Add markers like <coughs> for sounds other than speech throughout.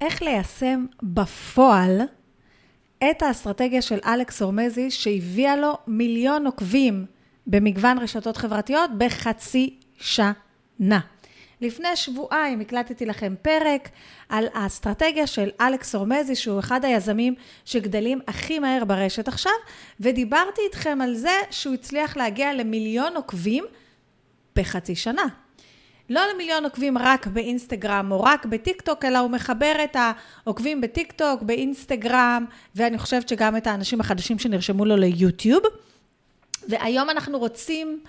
איך ליישם בפועל את האסטרטגיה של אלכס אורמזי, שהביאה לו מיליון עוקבים במגוון רשתות חברתיות בחצי שנה. לפני שבועיים הקלטתי לכם פרק על האסטרטגיה של אלכס אורמזי, שהוא אחד היזמים שגדלים הכי מהר ברשת עכשיו, ודיברתי איתכם על זה שהוא הצליח להגיע למיליון עוקבים בחצי שנה. לא למיליון עוקבים רק באינסטגרם או רק בטיק טוק, אלא הוא מחבר את העוקבים בטיק טוק, באינסטגרם, ואני חושבת שגם את האנשים החדשים שנרשמו לו ליוטיוב. והיום אנחנו רוצים,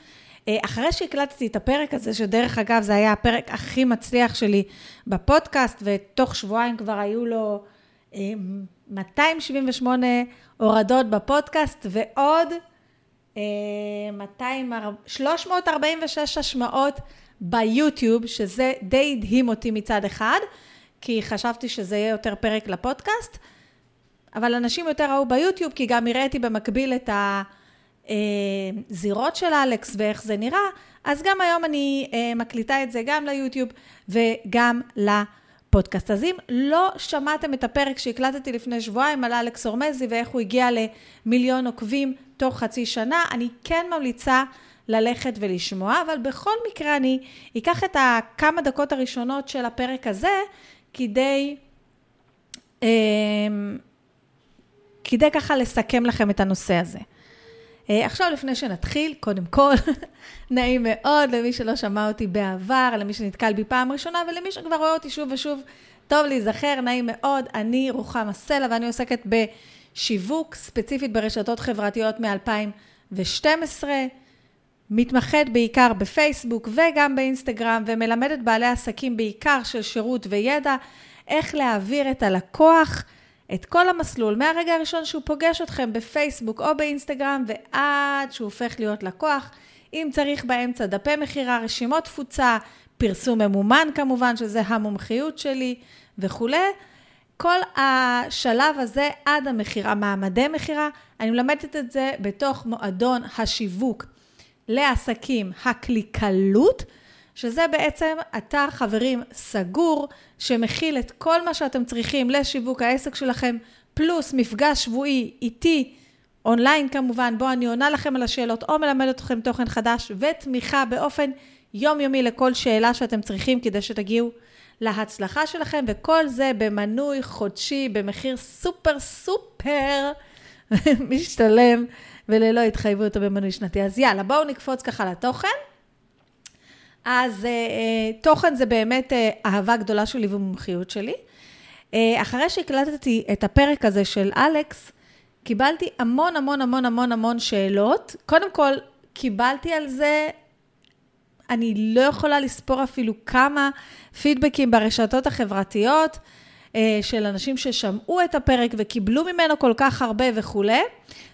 אה, אחרי שהקלטתי את הפרק הזה, שדרך אגב זה היה הפרק הכי מצליח שלי בפודקאסט, ותוך שבועיים כבר היו לו 278 אה, הורדות בפודקאסט, ועוד 200, אה, 346 השמעות ביוטיוב, שזה די הדהים אותי מצד אחד, כי חשבתי שזה יהיה יותר פרק לפודקאסט, אבל אנשים יותר ראו ביוטיוב, כי גם הראיתי במקביל את הזירות של אלכס ואיך זה נראה, אז גם היום אני אה, מקליטה את זה גם ליוטיוב וגם לפודקאסט. אז אם לא שמעתם את הפרק שהקלטתי לפני שבועיים על אלכס אורמזי ואיך הוא הגיע למיליון עוקבים תוך חצי שנה, אני כן ממליצה ללכת ולשמוע, אבל בכל מקרה אני אקח את הכמה דקות הראשונות של הפרק הזה כדי, אה, כדי ככה לסכם לכם את הנושא הזה. אה, עכשיו, לפני שנתחיל, קודם כל, <laughs> נעים מאוד למי שלא שמע אותי בעבר, למי שנתקל בי פעם ראשונה ולמי שכבר רואה אותי שוב ושוב, טוב להיזכר, נעים מאוד, אני רוחמה סלע ואני עוסקת בשיווק, ספציפית ברשתות חברתיות מ-2012. מתמחת בעיקר בפייסבוק וגם באינסטגרם ומלמדת בעלי עסקים בעיקר של שירות וידע איך להעביר את הלקוח את כל המסלול מהרגע הראשון שהוא פוגש אתכם בפייסבוק או באינסטגרם ועד שהוא הופך להיות לקוח. אם צריך באמצע דפי מכירה, רשימות תפוצה, פרסום ממומן כמובן, שזה המומחיות שלי וכולי. כל השלב הזה עד המכירה, מעמדי מכירה, אני מלמדת את זה בתוך מועדון השיווק לעסקים הקליקלות, שזה בעצם אתר חברים סגור, שמכיל את כל מה שאתם צריכים לשיווק העסק שלכם, פלוס מפגש שבועי איתי, אונליין כמובן, בו אני עונה לכם על השאלות או מלמדת אתכם תוכן חדש, ותמיכה באופן יומיומי לכל שאלה שאתם צריכים כדי שתגיעו להצלחה שלכם, וכל זה במנוי חודשי במחיר סופר סופר משתלם. וללא התחייבות או במנוי שנתי. אז יאללה, בואו נקפוץ ככה לתוכן. אז אה, אה, תוכן זה באמת אה, אהבה גדולה שלי ומומחיות שלי. אחרי שהקלטתי את הפרק הזה של אלכס, קיבלתי המון המון המון המון המון שאלות. קודם כל, קיבלתי על זה, אני לא יכולה לספור אפילו כמה פידבקים ברשתות החברתיות של אנשים ששמעו את הפרק וקיבלו ממנו כל כך הרבה וכולי.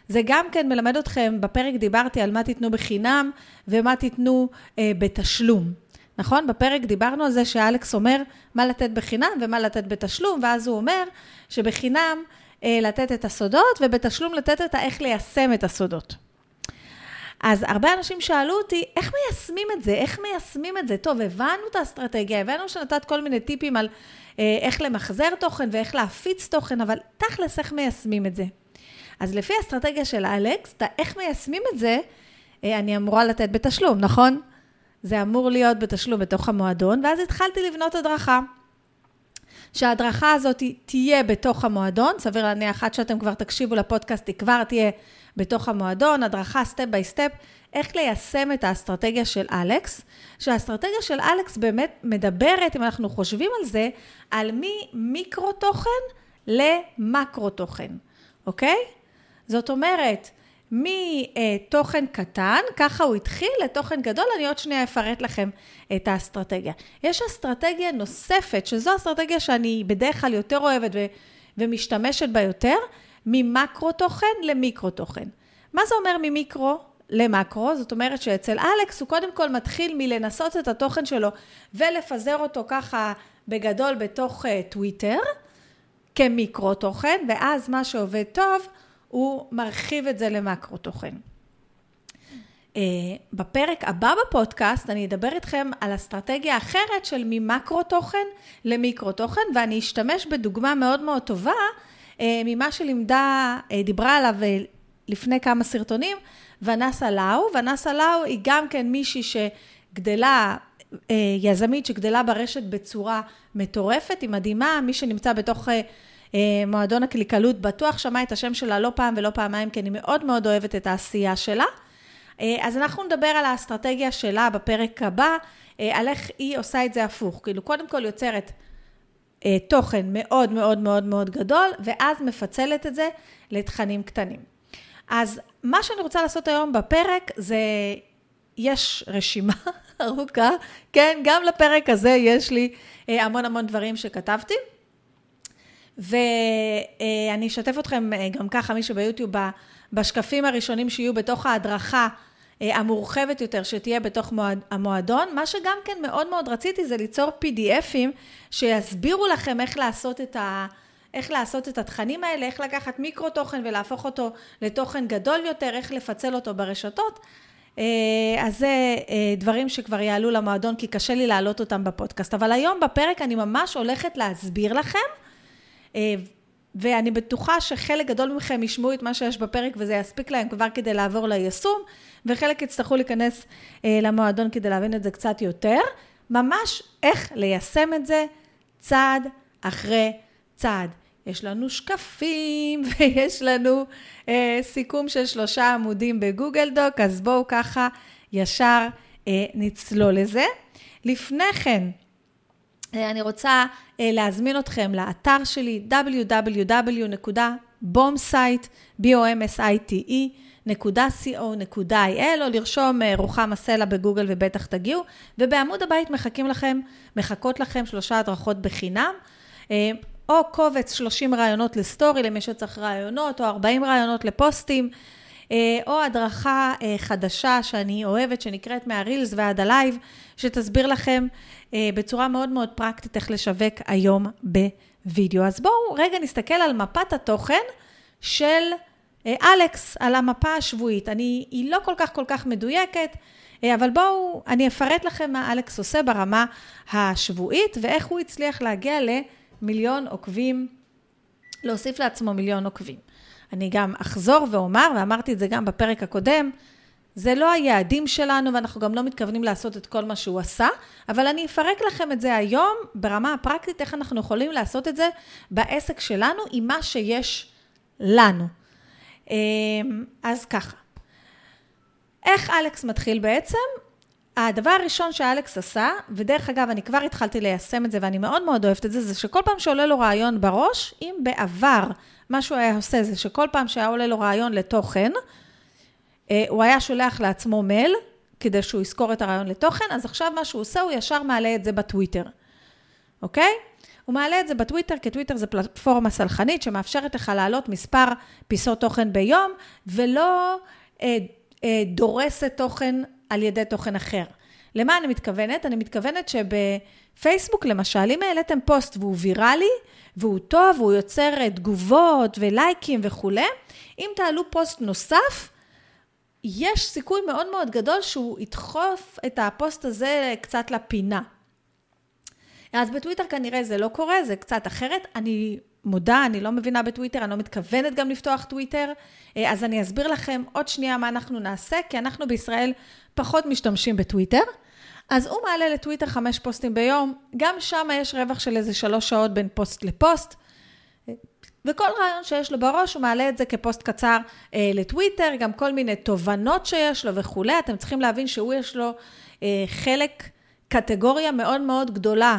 זה גם כן מלמד אתכם, בפרק דיברתי על מה תיתנו בחינם ומה תיתנו אה, בתשלום. נכון? בפרק דיברנו על זה שאלכס אומר מה לתת בחינם ומה לתת בתשלום, ואז הוא אומר שבחינם אה, לתת את הסודות ובתשלום לתת את האיך ליישם את הסודות. אז הרבה אנשים שאלו אותי, איך מיישמים את זה? איך מיישמים את זה? טוב, הבנו את האסטרטגיה, הבנו שנתת כל מיני טיפים על אה, איך למחזר תוכן ואיך להפיץ תוכן, אבל תכלס, איך מיישמים את זה? אז לפי האסטרטגיה של אלכס, איך מיישמים את זה, אה, אני אמורה לתת בתשלום, נכון? זה אמור להיות בתשלום בתוך המועדון, ואז התחלתי לבנות הדרכה. שההדרכה הזאת תהיה בתוך המועדון, סביר להניח עד שאתם כבר תקשיבו לפודקאסט, היא כבר תהיה בתוך המועדון, הדרכה step by step, איך ליישם את האסטרטגיה של אלכס, שהאסטרטגיה של אלכס באמת מדברת, אם אנחנו חושבים על זה, על ממיקרו תוכן למקרו תוכן, אוקיי? זאת אומרת, מתוכן קטן, ככה הוא התחיל, לתוכן גדול, אני עוד שנייה אפרט לכם את האסטרטגיה. יש אסטרטגיה נוספת, שזו אסטרטגיה שאני בדרך כלל יותר אוהבת ו- ומשתמשת בה יותר, ממקרו תוכן למיקרו תוכן. מה זה אומר ממיקרו למקרו? זאת אומרת שאצל אלכס הוא קודם כל מתחיל מלנסות את התוכן שלו ולפזר אותו ככה בגדול בתוך uh, טוויטר, כמיקרו תוכן, ואז מה שעובד טוב, הוא מרחיב את זה למקרו תוכן. בפרק הבא בפודקאסט אני אדבר איתכם על אסטרטגיה אחרת של ממקרו תוכן למיקרו תוכן, ואני אשתמש בדוגמה מאוד מאוד טובה ממה שלימדה, דיברה עליו לפני כמה סרטונים, ונסה לאו. ונסה לאו היא גם כן מישהי שגדלה, יזמית שגדלה ברשת בצורה מטורפת, היא מדהימה, מי שנמצא בתוך מועדון הקליקלות בטוח שמע את השם שלה לא פעם ולא פעמיים, כי אני מאוד מאוד אוהבת את העשייה שלה. אז אנחנו נדבר על האסטרטגיה שלה בפרק הבא, על איך היא עושה את זה הפוך. כאילו, קודם כל יוצרת תוכן מאוד מאוד מאוד מאוד גדול, ואז מפצלת את זה לתכנים קטנים. אז מה שאני רוצה לעשות היום בפרק זה, יש רשימה <laughs> ארוכה, כן, גם לפרק הזה יש לי המון המון דברים שכתבתי. ואני אשתף אתכם גם ככה, מי שביוטיוב, בשקפים הראשונים שיהיו בתוך ההדרכה המורחבת יותר, שתהיה בתוך המועדון. מה שגם כן מאוד מאוד רציתי זה ליצור PDFים שיסבירו לכם איך לעשות את ה... איך לעשות את התכנים האלה, איך לקחת מיקרו תוכן ולהפוך אותו לתוכן גדול יותר, איך לפצל אותו ברשתות. אז זה דברים שכבר יעלו למועדון, כי קשה לי להעלות אותם בפודקאסט. אבל היום בפרק אני ממש הולכת להסביר לכם ואני בטוחה שחלק גדול מכם ישמעו את מה שיש בפרק וזה יספיק להם כבר כדי לעבור ליישום, וחלק יצטרכו להיכנס למועדון כדי להבין את זה קצת יותר. ממש איך ליישם את זה צעד אחרי צעד. יש לנו שקפים <laughs> ויש לנו אה, סיכום של שלושה עמודים בגוגל דוק, אז בואו ככה ישר אה, נצלול לזה. לפני כן, אני רוצה להזמין אתכם לאתר שלי www.bomsite.co.il או לרשום רוחמה סלע בגוגל ובטח תגיעו, ובעמוד הבית מחכים לכם, מחכות לכם שלושה הדרכות בחינם, או קובץ 30 רעיונות לסטורי למי שצריך רעיונות, או 40 רעיונות לפוסטים, או הדרכה חדשה שאני אוהבת, שנקראת מהרילס ועד הלייב, שתסביר לכם בצורה מאוד מאוד פרקטית איך לשווק היום בווידאו. אז בואו רגע נסתכל על מפת התוכן של אלכס, על המפה השבועית. אני, היא לא כל כך כל כך מדויקת, אבל בואו, אני אפרט לכם מה אלכס עושה ברמה השבועית, ואיך הוא הצליח להגיע למיליון עוקבים, להוסיף לעצמו מיליון עוקבים. אני גם אחזור ואומר, ואמרתי את זה גם בפרק הקודם, זה לא היעדים שלנו, ואנחנו גם לא מתכוונים לעשות את כל מה שהוא עשה, אבל אני אפרק לכם את זה היום ברמה הפרקטית, איך אנחנו יכולים לעשות את זה בעסק שלנו עם מה שיש לנו. אז ככה, איך אלכס מתחיל בעצם? הדבר הראשון שאלכס עשה, ודרך אגב, אני כבר התחלתי ליישם את זה ואני מאוד מאוד אוהבת את זה, זה שכל פעם שעולה לו רעיון בראש, אם בעבר מה שהוא היה עושה זה שכל פעם שהיה עולה לו רעיון לתוכן, הוא היה שולח לעצמו מייל, כדי שהוא יזכור את הרעיון לתוכן, אז עכשיו מה שהוא עושה, הוא ישר מעלה את זה בטוויטר, אוקיי? הוא מעלה את זה בטוויטר, כי טוויטר זה פלטפורמה סלחנית שמאפשרת לך להעלות מספר פיסות תוכן ביום, ולא אה, אה, דורסת תוכן על ידי תוכן אחר. למה אני מתכוונת? אני מתכוונת שבפייסבוק, למשל, אם העליתם פוסט והוא ויראלי, והוא טוב, והוא יוצר תגובות ולייקים וכולי, אם תעלו פוסט נוסף, יש סיכוי מאוד מאוד גדול שהוא ידחוף את הפוסט הזה קצת לפינה. אז בטוויטר כנראה זה לא קורה, זה קצת אחרת. אני מודה, אני לא מבינה בטוויטר, אני לא מתכוונת גם לפתוח טוויטר, אז אני אסביר לכם עוד שנייה מה אנחנו נעשה, כי אנחנו בישראל פחות משתמשים בטוויטר. אז הוא מעלה לטוויטר חמש פוסטים ביום, גם שם יש רווח של איזה שלוש שעות בין פוסט לפוסט. וכל רעיון שיש לו בראש, הוא מעלה את זה כפוסט קצר אה, לטוויטר, גם כל מיני תובנות שיש לו וכולי. אתם צריכים להבין שהוא יש לו אה, חלק, קטגוריה מאוד מאוד גדולה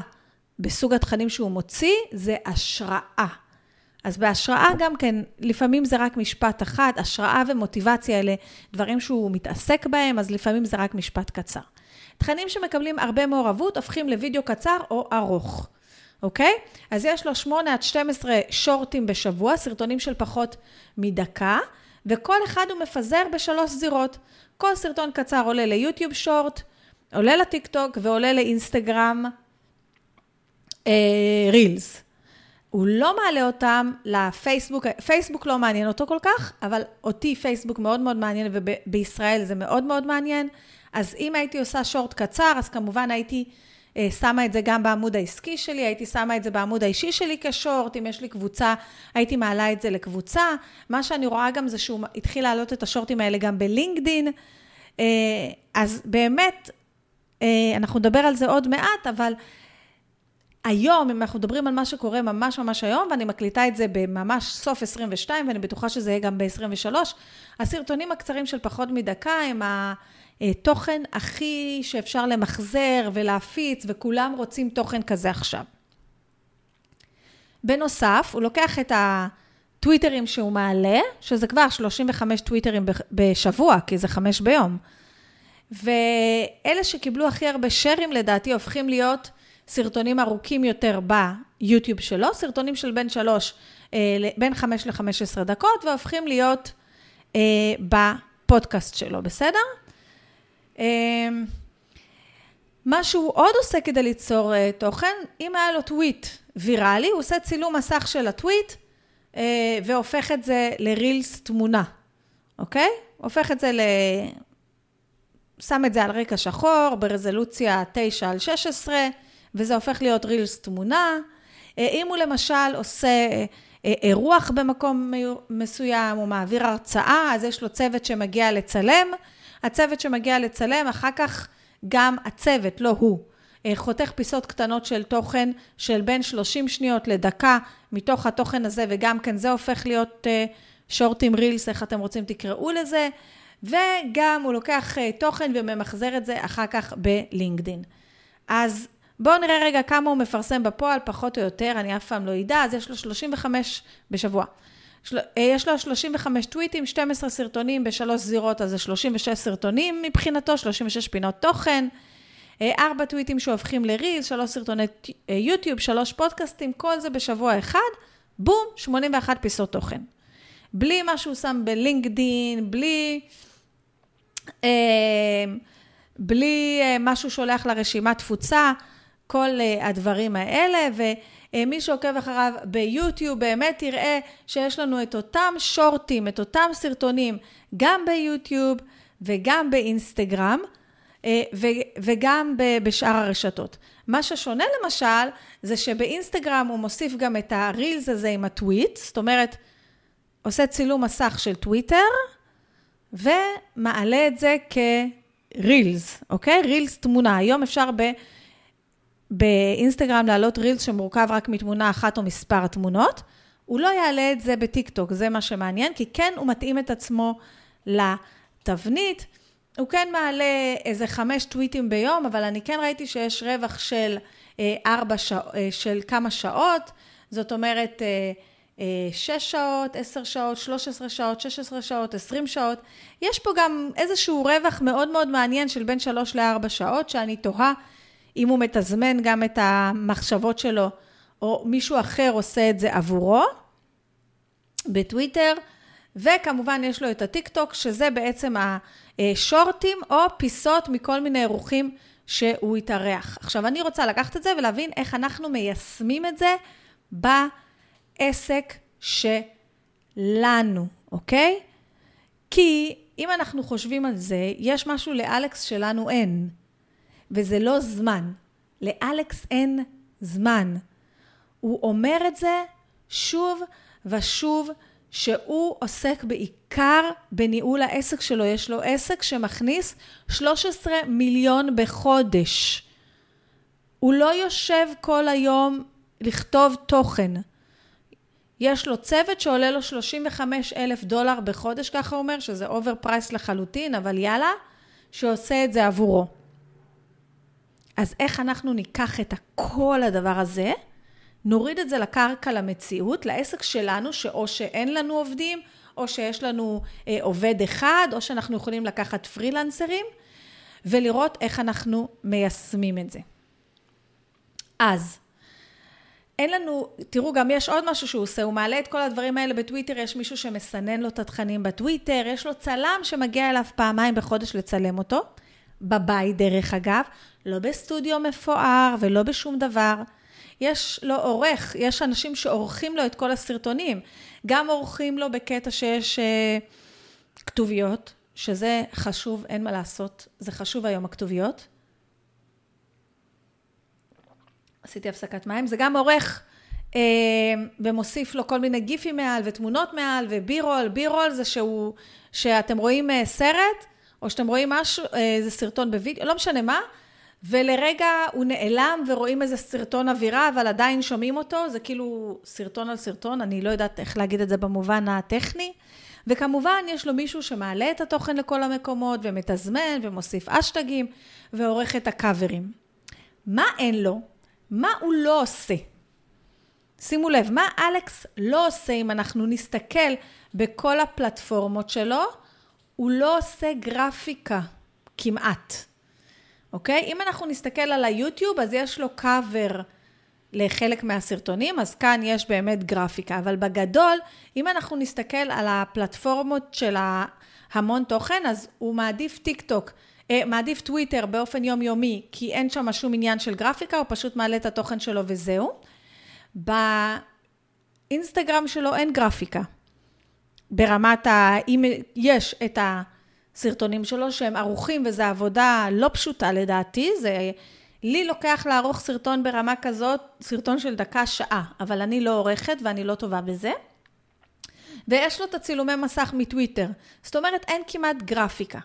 בסוג התכנים שהוא מוציא, זה השראה. אז בהשראה גם כן, לפעמים זה רק משפט אחד, השראה ומוטיבציה אלה דברים שהוא מתעסק בהם, אז לפעמים זה רק משפט קצר. תכנים שמקבלים הרבה מעורבות הופכים לוידאו קצר או ארוך. אוקיי? אז יש לו 8 עד 12 שורטים בשבוע, סרטונים של פחות מדקה, וכל אחד הוא מפזר בשלוש זירות. כל סרטון קצר עולה ליוטיוב שורט, עולה לטיק טוק ועולה לאינסטגרם אה, רילס. הוא לא מעלה אותם לפייסבוק, פייסבוק לא מעניין אותו כל כך, אבל אותי פייסבוק מאוד מאוד מעניין, ובישראל זה מאוד מאוד מעניין. אז אם הייתי עושה שורט קצר, אז כמובן הייתי שמה את זה גם בעמוד העסקי שלי, הייתי שמה את זה בעמוד האישי שלי כשורט, אם יש לי קבוצה, הייתי מעלה את זה לקבוצה. מה שאני רואה גם זה שהוא התחיל להעלות את השורטים האלה גם בלינקדין. אה, אז באמת, אה, אנחנו נדבר על זה עוד מעט, אבל היום, אם אנחנו מדברים על מה שקורה ממש ממש היום, ואני מקליטה את זה בממש סוף 22, ואני בטוחה שזה יהיה גם ב-23, הסרטונים הקצרים של פחות מדקה הם התוכן הכי שאפשר למחזר ולהפיץ, וכולם רוצים תוכן כזה עכשיו. בנוסף, הוא לוקח את הטוויטרים שהוא מעלה, שזה כבר 35 טוויטרים בשבוע, כי זה חמש ביום. ואלה שקיבלו הכי הרבה שרים לדעתי הופכים להיות סרטונים ארוכים יותר ביוטיוב שלו, סרטונים של בין שלוש, אה, בין חמש לחמש עשרה דקות, והופכים להיות אה, בפודקאסט שלו, בסדר? אה, מה שהוא עוד עושה כדי ליצור תוכן, אם היה לו טוויט ויראלי, הוא עושה צילום מסך של הטוויט והופך את זה לרילס תמונה, אוקיי? הופך את זה ל... שם את זה על רקע שחור, ברזולוציה 9 על 16, וזה הופך להיות רילס תמונה. אה, אם הוא למשל עושה אה, אירוח במקום מסוים, הוא מעביר הרצאה, אז יש לו צוות שמגיע לצלם. הצוות שמגיע לצלם, אחר כך גם הצוות, לא הוא, אה, חותך פיסות קטנות של תוכן של בין 30 שניות לדקה מתוך התוכן הזה, וגם כן זה הופך להיות שורטים רילס, איך אתם רוצים תקראו לזה, וגם הוא לוקח תוכן וממחזר את זה אחר כך בלינקדין. אז בואו נראה רגע כמה הוא מפרסם בפועל, פחות או יותר, אני אף פעם לא אדע, אז יש לו 35 בשבוע. אה, יש לו 35 טוויטים, 12 סרטונים בשלוש זירות, אז זה 36 סרטונים מבחינתו, 36 פינות תוכן, 4 אה, טוויטים שהופכים לריל, 3 סרטוני אה, יוטיוב, 3 פודקאסטים, כל זה בשבוע אחד, בום, 81 פיסות תוכן. בלי מה שהוא שם בלינקדין, בלי... אה, בלי מה שהוא שולח לרשימת תפוצה. כל הדברים האלה, ומי שעוקב אחריו ביוטיוב באמת יראה שיש לנו את אותם שורטים, את אותם סרטונים, גם ביוטיוב וגם באינסטגרם. uh, וגם בשאר הרשתות. מה ששונה למשל, זה שבאינסטגרם הוא מוסיף גם את הרילס הזה עם הטוויט, זאת אומרת, עושה צילום מסך של טוויטר, ומעלה את זה כרילס, אוקיי? רילס תמונה. היום אפשר ב... באינסטגרם להעלות רילס שמורכב רק מתמונה אחת או מספר תמונות, הוא לא יעלה את זה בטיקטוק, זה מה שמעניין, כי כן הוא מתאים את עצמו לתבנית. הוא כן מעלה איזה חמש טוויטים ביום, אבל אני כן ראיתי שיש רווח של אה, ארבע שעות, אה, של כמה שעות, זאת אומרת, אה, שש שעות, עשר שעות, שלוש עשרה שעות, שש עשרה שעות, עשרים שעות. יש פה גם איזשהו רווח מאוד מאוד מעניין של בין שלוש לארבע שעות, שאני תוהה אם הוא מתזמן גם את המחשבות שלו, או מישהו אחר עושה את זה עבורו, בטוויטר, וכמובן יש לו את הטיק טוק, שזה בעצם השורטים או פיסות מכל מיני אירוחים שהוא התארח. עכשיו, אני רוצה לקחת את זה ולהבין איך אנחנו מיישמים את זה בעסק שלנו, אוקיי? כי אם אנחנו חושבים על זה, יש משהו לאלכס שלנו אין. וזה לא זמן. לאלכס אין זמן. הוא אומר את זה שוב ושוב, שהוא עוסק בעיקר בניהול העסק שלו. יש לו עסק שמכניס 13 מיליון בחודש. הוא לא יושב כל היום לכתוב תוכן. יש לו צוות שעולה לו 35 אלף דולר בחודש, ככה הוא אומר, שזה over price לחלוטין, אבל יאללה, שעושה את זה עבורו. אז איך אנחנו ניקח את כל הדבר הזה, נוריד את זה לקרקע למציאות, לעסק שלנו, שאו שאין לנו עובדים, או שיש לנו אה, עובד אחד, או שאנחנו יכולים לקחת פרילנסרים, ולראות איך אנחנו מיישמים את זה. אז, אין לנו, תראו, גם יש עוד משהו שהוא עושה, הוא מעלה את כל הדברים האלה בטוויטר, יש מישהו שמסנן לו את התכנים בטוויטר, יש לו צלם שמגיע אליו פעמיים בחודש לצלם אותו, בבית דרך אגב, לא בסטודיו מפואר ולא בשום דבר. יש לו עורך, יש אנשים שעורכים לו את כל הסרטונים. גם עורכים לו בקטע שיש אה, כתוביות, שזה חשוב, אין מה לעשות, זה חשוב היום הכתוביות. עשיתי הפסקת מים, זה גם עורך אה, ומוסיף לו כל מיני גיפים מעל ותמונות מעל ובי-רול, בי-רול זה שהוא, שאתם רואים אה, סרט, או שאתם רואים משהו, איזה סרטון בווידאו, לא משנה מה, ולרגע הוא נעלם ורואים איזה סרטון אווירה, אבל עדיין שומעים אותו, זה כאילו סרטון על סרטון, אני לא יודעת איך להגיד את זה במובן הטכני. וכמובן, יש לו מישהו שמעלה את התוכן לכל המקומות, ומתזמן, ומוסיף אשטגים, ועורך את הקאברים. מה אין לו? מה הוא לא עושה? שימו לב, מה אלכס לא עושה אם אנחנו נסתכל בכל הפלטפורמות שלו? הוא לא עושה גרפיקה, כמעט. אוקיי? אם אנחנו נסתכל על היוטיוב, אז יש לו קאבר לחלק מהסרטונים, אז כאן יש באמת גרפיקה. אבל בגדול, אם אנחנו נסתכל על הפלטפורמות של המון תוכן, אז הוא מעדיף טיק טוק. אה, מעדיף טוויטר באופן יומיומי, כי אין שם שום עניין של גרפיקה, הוא פשוט מעלה את התוכן שלו וזהו. באינסטגרם שלו אין גרפיקה. ברמת ה... אם יש את הסרטונים שלו שהם ערוכים וזו עבודה לא פשוטה לדעתי, זה... לי לוקח לערוך סרטון ברמה כזאת, סרטון של דקה, שעה, אבל אני לא עורכת ואני לא טובה בזה. ויש לו את הצילומי מסך מטוויטר, זאת אומרת אין כמעט גרפיקה.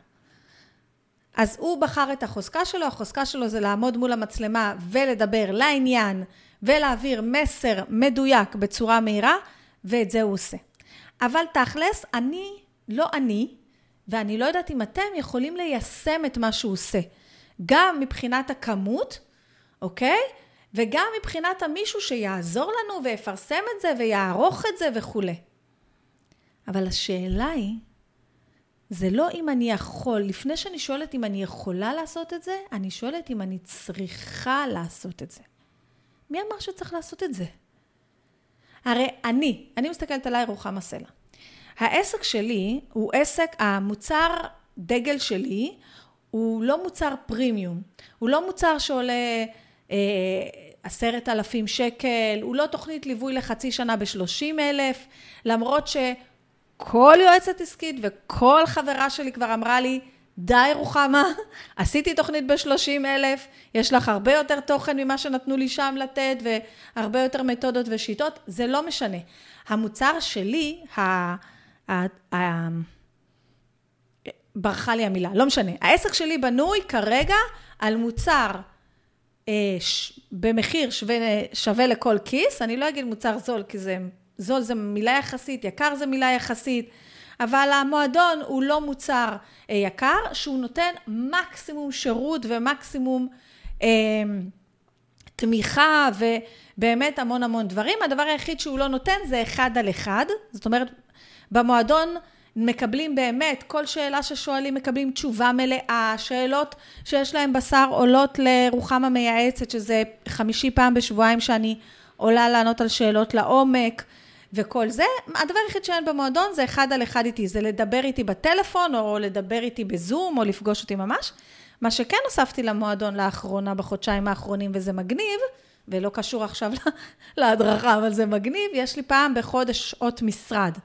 אז הוא בחר את החוזקה שלו, החוזקה שלו זה לעמוד מול המצלמה ולדבר לעניין ולהעביר מסר מדויק בצורה מהירה, ואת זה הוא עושה. אבל תכלס, אני, לא אני, ואני לא יודעת אם אתם יכולים ליישם את מה שהוא עושה. גם מבחינת הכמות, אוקיי? וגם מבחינת המישהו שיעזור לנו ויפרסם את זה ויערוך את זה וכולי. אבל השאלה היא, זה לא אם אני יכול, לפני שאני שואלת אם אני יכולה לעשות את זה, אני שואלת אם אני צריכה לעשות את זה. מי אמר שצריך לעשות את זה? הרי אני, אני מסתכלת עליי רוחמה סלע. העסק שלי הוא עסק, המוצר דגל שלי הוא לא מוצר פרימיום, הוא לא מוצר שעולה אה, עשרת אלפים שקל, הוא לא תוכנית ליווי לחצי שנה בשלושים אלף, למרות שכל יועצת עסקית וכל חברה שלי כבר אמרה לי, די רוחמה, עשיתי תוכנית ב-30 אלף, יש לך הרבה יותר תוכן ממה שנתנו לי שם לתת, והרבה יותר מתודות ושיטות, זה לא משנה. המוצר שלי, ה... ה... ה... ברחה לי המילה, לא משנה. העסק שלי בנוי כרגע על מוצר אה, ש... במחיר שווה, שווה לכל כיס, אני לא אגיד מוצר זול, כי זה זול זה מילה יחסית, יקר זה מילה יחסית. אבל המועדון הוא לא מוצר אה, יקר, שהוא נותן מקסימום שירות ומקסימום אה, תמיכה ובאמת המון המון דברים. הדבר היחיד שהוא לא נותן זה אחד על אחד, זאת אומרת, במועדון מקבלים באמת, כל שאלה ששואלים מקבלים תשובה מלאה, שאלות שיש להם בשר עולות לרוחם המייעצת, שזה חמישי פעם בשבועיים שאני עולה לענות על שאלות לעומק. וכל זה, הדבר היחיד שאין במועדון זה אחד על אחד איתי, זה לדבר איתי בטלפון, או לדבר איתי בזום, או לפגוש אותי ממש. מה שכן הוספתי למועדון לאחרונה, בחודשיים האחרונים, וזה מגניב, ולא קשור עכשיו להדרכה, אבל זה מגניב, יש לי פעם בחודש שעות משרד.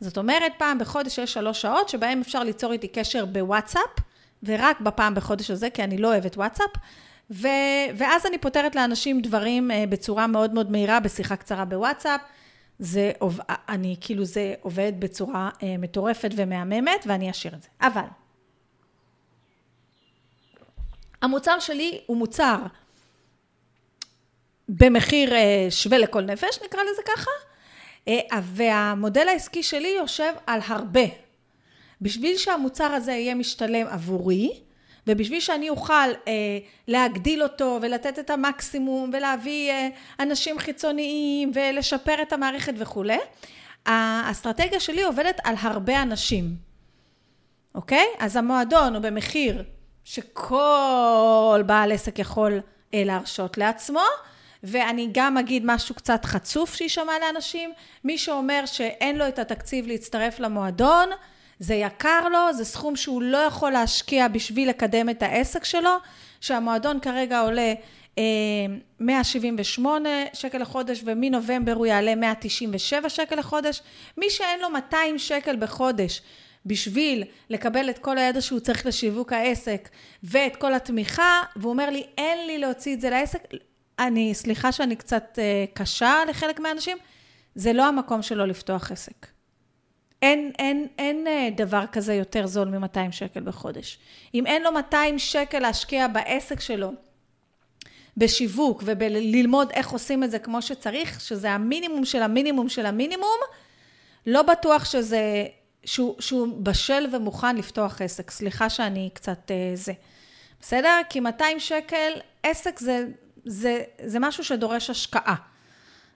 זאת אומרת, פעם בחודש יש שלוש שעות שבהן אפשר ליצור איתי קשר בוואטסאפ, ורק בפעם בחודש הזה, כי אני לא אוהבת וואטסאפ, ו... ואז אני פותרת לאנשים דברים אה, בצורה מאוד מאוד מהירה, בשיחה קצרה בוואטסאפ. זה, אני, כאילו זה עובד בצורה אה, מטורפת ומהממת, ואני אשאיר את זה. אבל, המוצר שלי הוא מוצר במחיר אה, שווה לכל נפש, נקרא לזה ככה, אה, והמודל העסקי שלי יושב על הרבה. בשביל שהמוצר הזה יהיה משתלם עבורי, ובשביל שאני אוכל אה, להגדיל אותו ולתת את המקסימום ולהביא אה, אנשים חיצוניים ולשפר את המערכת וכולי, האסטרטגיה שלי עובדת על הרבה אנשים, אוקיי? אז המועדון הוא במחיר שכל בעל עסק יכול אה, להרשות לעצמו, ואני גם אגיד משהו קצת חצוף שיישמע לאנשים, מי שאומר שאין לו את התקציב להצטרף למועדון, זה יקר לו, זה סכום שהוא לא יכול להשקיע בשביל לקדם את העסק שלו, שהמועדון כרגע עולה 178 שקל לחודש, ומנובמבר הוא יעלה 197 שקל לחודש. מי שאין לו 200 שקל בחודש בשביל לקבל את כל הידע שהוא צריך לשיווק העסק ואת כל התמיכה, והוא אומר לי, אין לי להוציא את זה לעסק, אני, סליחה שאני קצת קשה לחלק מהאנשים, זה לא המקום שלו לפתוח עסק. אין, אין, אין דבר כזה יותר זול מ-200 שקל בחודש. אם אין לו 200 שקל להשקיע בעסק שלו, בשיווק ובללמוד איך עושים את זה כמו שצריך, שזה המינימום של המינימום של המינימום, לא בטוח שזה, שהוא, שהוא בשל ומוכן לפתוח עסק. סליחה שאני קצת זה. בסדר? כי 200 שקל, עסק זה, זה, זה משהו שדורש השקעה.